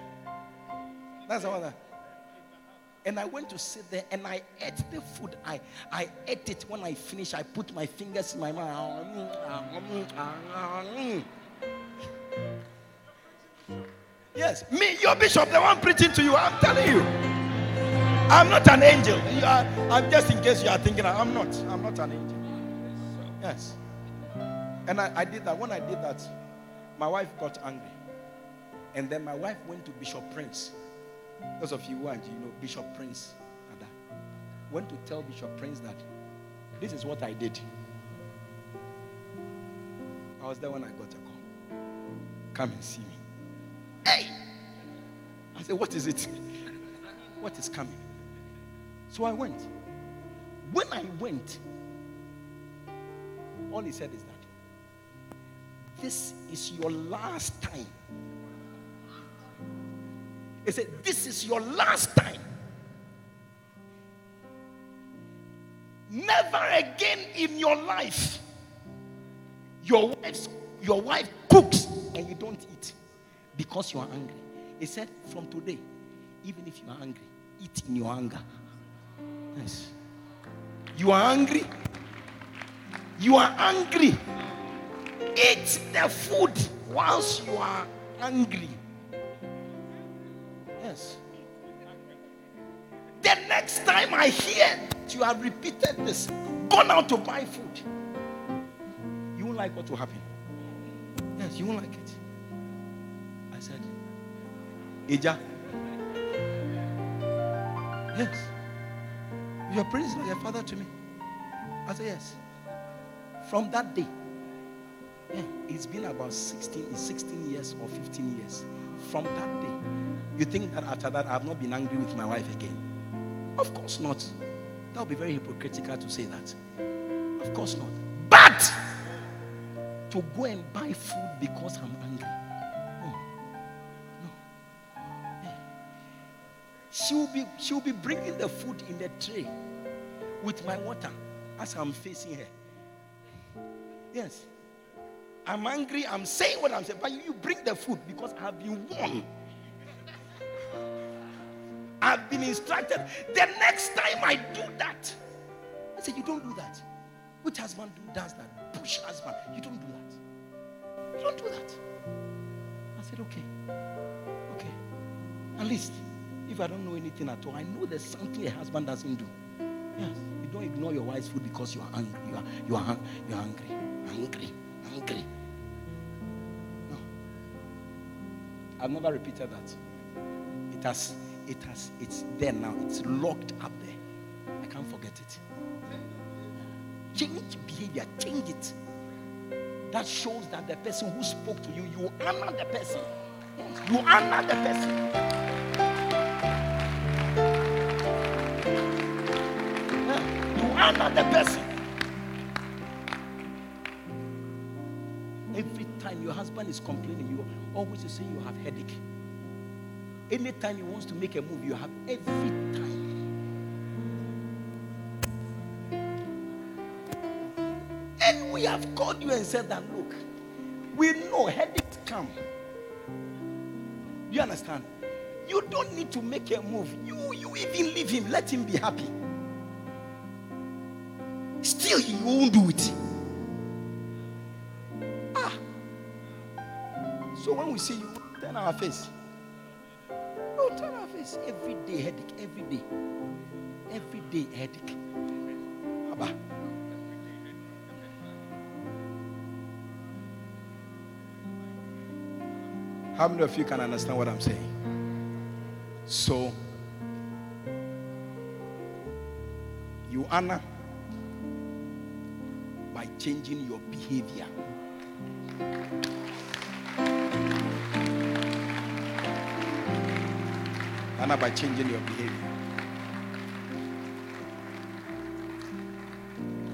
That's all that. And I went to sit there and I ate the food. I, I ate it. When I finished, I put my fingers in my mouth. Yes, me, your bishop, the one preaching to you. I'm telling you, I'm not an angel. Are, I'm just in case you are thinking, I'm not. I'm not an angel. Yes, and I, I did that. When I did that, my wife got angry, and then my wife went to Bishop Prince Those of you who are, you know, Bishop Prince Ada, went to tell Bishop Prince that this is what I did. I was there when I got a call. Come and see me. Hey! I said, What is it? What is coming? So I went. When I went, all he said is that this is your last time. He said, This is your last time. Never again in your life. Your wife's, your wife cooks and you don't eat because you are angry. He said, From today, even if you are angry, eat in your anger. Yes. You are angry. You are angry. Eat the food whilst you are angry. Yes. The next time I hear you have repeated this, gone out to buy food, you won't like what will happen. Yes, you won't like it. Ija. Yes. Your prince like a father to me. I said, Yes. From that day, yeah, it's been about 16, 16 years or 15 years. From that day, you think that after that I've not been angry with my wife again? Of course not. That would be very hypocritical to say that. Of course not. But to go and buy food because I'm angry. She will be she will be bringing the food in the tray with my water as I'm facing her. Yes. I'm angry. I'm saying what I'm saying. But you bring the food because I've been warned. I've been instructed. The next time I do that, I said, You don't do that. Which husband do, does that? Push husband. You don't do that. You don't do that. I said, Okay. Okay. At least, if I don't know anything at all, I know there's something a husband doesn't do. Yes. You don't ignore your wife's food because you are angry. You are, you are, you are angry. Angry. Angry. No. I've never repeated that. It has, it has, it's there now. It's locked up there. I can't forget it. Change behavior, change it. That shows that the person who spoke to you, you honor the person. You honor the person. The person. Every time your husband is complaining, you always say you have headache. Anytime he wants to make a move, you have every time. And we have called you and said that look, we know headaches come. You understand? You don't need to make a move. You you even leave him, let him be happy. Still, he won't do it. Ah. So when we see you, turn our face. No, turn our face. Every day headache. Every day. Every day headache. Abba. How many of you can understand what I'm saying? So, you honor changing your behavior. And by changing your behavior.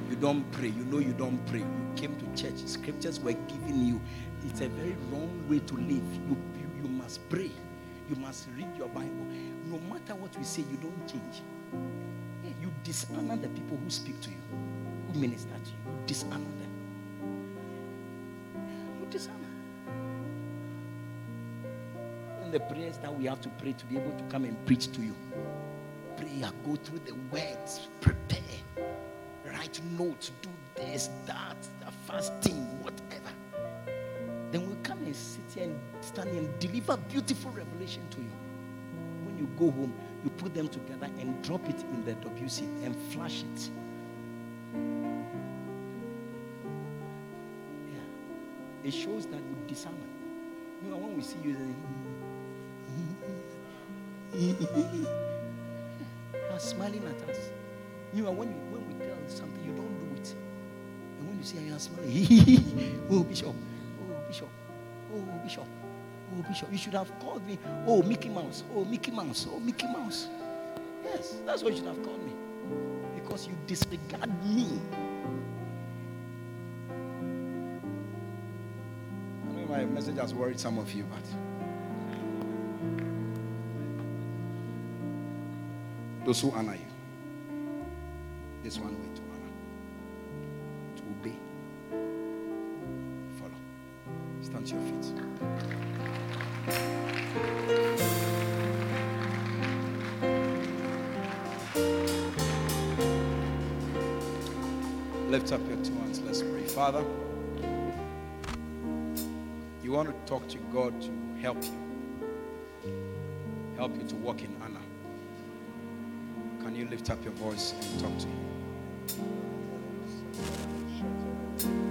You don't pray. You know you don't pray. You came to church. Scriptures were given you. It's a very wrong way to live. You, you, you must pray. You must read your Bible. No matter what we say, you don't change. You dishonor the people who speak to you, minister to you. You dishonor them. You dishonor. And the prayers that we have to pray to be able to come and preach to you. Prayer, go through the words, prepare, write notes, do this, that, the fasting, whatever. Then we'll come and sit here and stand here and deliver beautiful revelation to you. When you go home, you put them together and drop it in the WC and flash it. It shows that you dishonor. You know, when we see you, you are smiling at us. You know, when, you, when we tell something, you don't do it. And when you see I am smiling, oh, Bishop, oh, Bishop, oh, Bishop, oh, Bishop, you should have called me, oh, Mickey Mouse, oh, Mickey Mouse, oh, Mickey Mouse. Yes, that's what you should have called me. Because you disregard me. My message has worried some of you, but those who honor you, this one way to honor, to obey, follow. Stand to your feet. Lift up your two hands. Let's pray. Father, want to talk to God to help you, help you to walk in honor. Can you lift up your voice and talk to Him?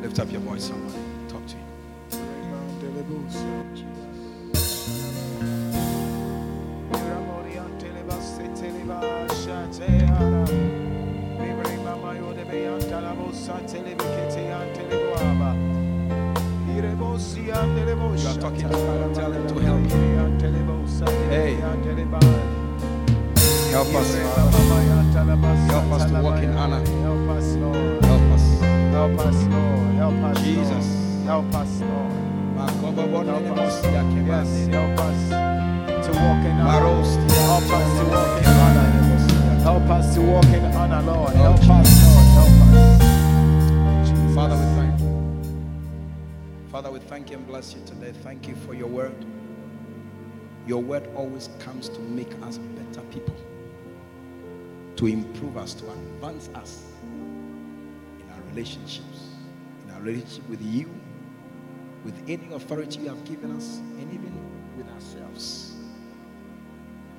Lift up your voice, somebody. Talk to Him. You are talking to God. Tell Him to help you. Hey. Help us, Father. Help us to walk in honor. Help us, Lord. Help us. Help us, Lord. Help us, Jesus. Help us, Lord. Help us. Yes, help us to walk in honor. Help us to walk in honor. Help us to walk in honor, Lord. Help us, Lord. Help us. Father, thank you and bless you today. Thank you for your word. Your word always comes to make us better people, to improve us, to advance us in our relationships, in our relationship with you, with any authority you have given us, and even with ourselves.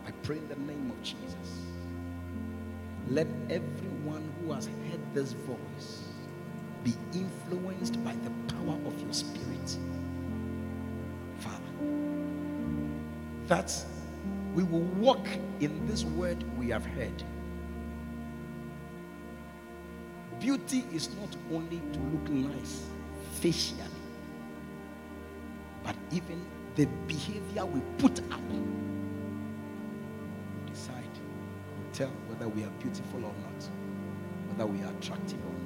I pray in the name of Jesus. Let everyone who has heard this voice be influenced by the power of your spirit, Father. That we will walk in this word we have heard. Beauty is not only to look nice facially, but even the behavior we put up. Decide, tell whether we are beautiful or not, whether we are attractive or not.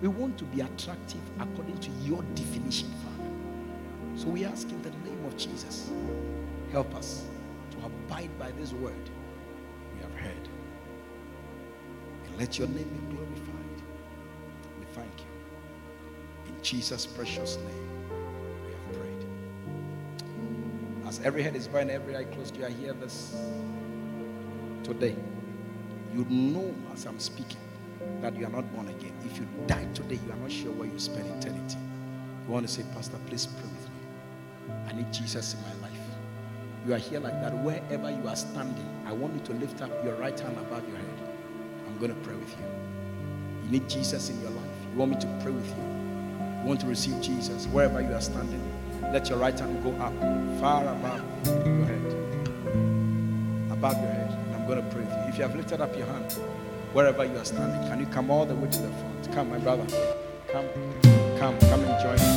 We want to be attractive according to your definition, Father. So we ask in the name of Jesus, help us to abide by this word we have heard. And let your name be glorified. We thank you. In Jesus' precious name, we have prayed. As every head is bowed and every eye closed, you are here this today. You know as I'm speaking that you are not born again. If you die today, you are not sure where you spend eternity. You want to say, Pastor, please pray with me. I need Jesus in my life. You are here like that. Wherever you are standing, I want you to lift up your right hand above your head. I'm going to pray with you. You need Jesus in your life. You want me to pray with you. You want to receive Jesus wherever you are standing. Let your right hand go up, far above your head. Above your head. And I'm going to pray with you. If you have lifted up your hand, wherever you are standing, can you come all the way to the front? Come, my brother. Come, come, come and join me.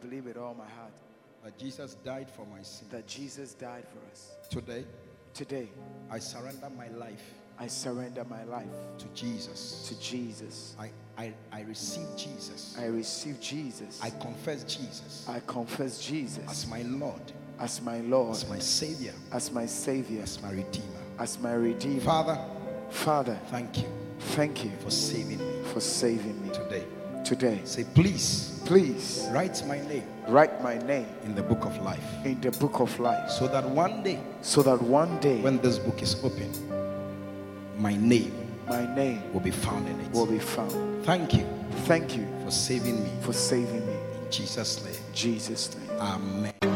Believe with all my heart that Jesus died for my sin. that Jesus died for us. Today, Today, I surrender my life I surrender my life to Jesus. to Jesus. I, I, I receive Jesus. I receive Jesus. I confess Jesus I confess Jesus as my Lord, as my Lord, as my Savior, as my Savior, as my Redeemer. as my Redeemer. Father, Father, thank you thank you for saving me for saving me today. Today. Say, please Please write my name write my name in the book of life in the book of life so that one day, so that one day when this book is open, my name my name will be found in it. will be found. Thank you Thank you for saving me. for saving me. In Jesus' name, Jesus' name. Amen.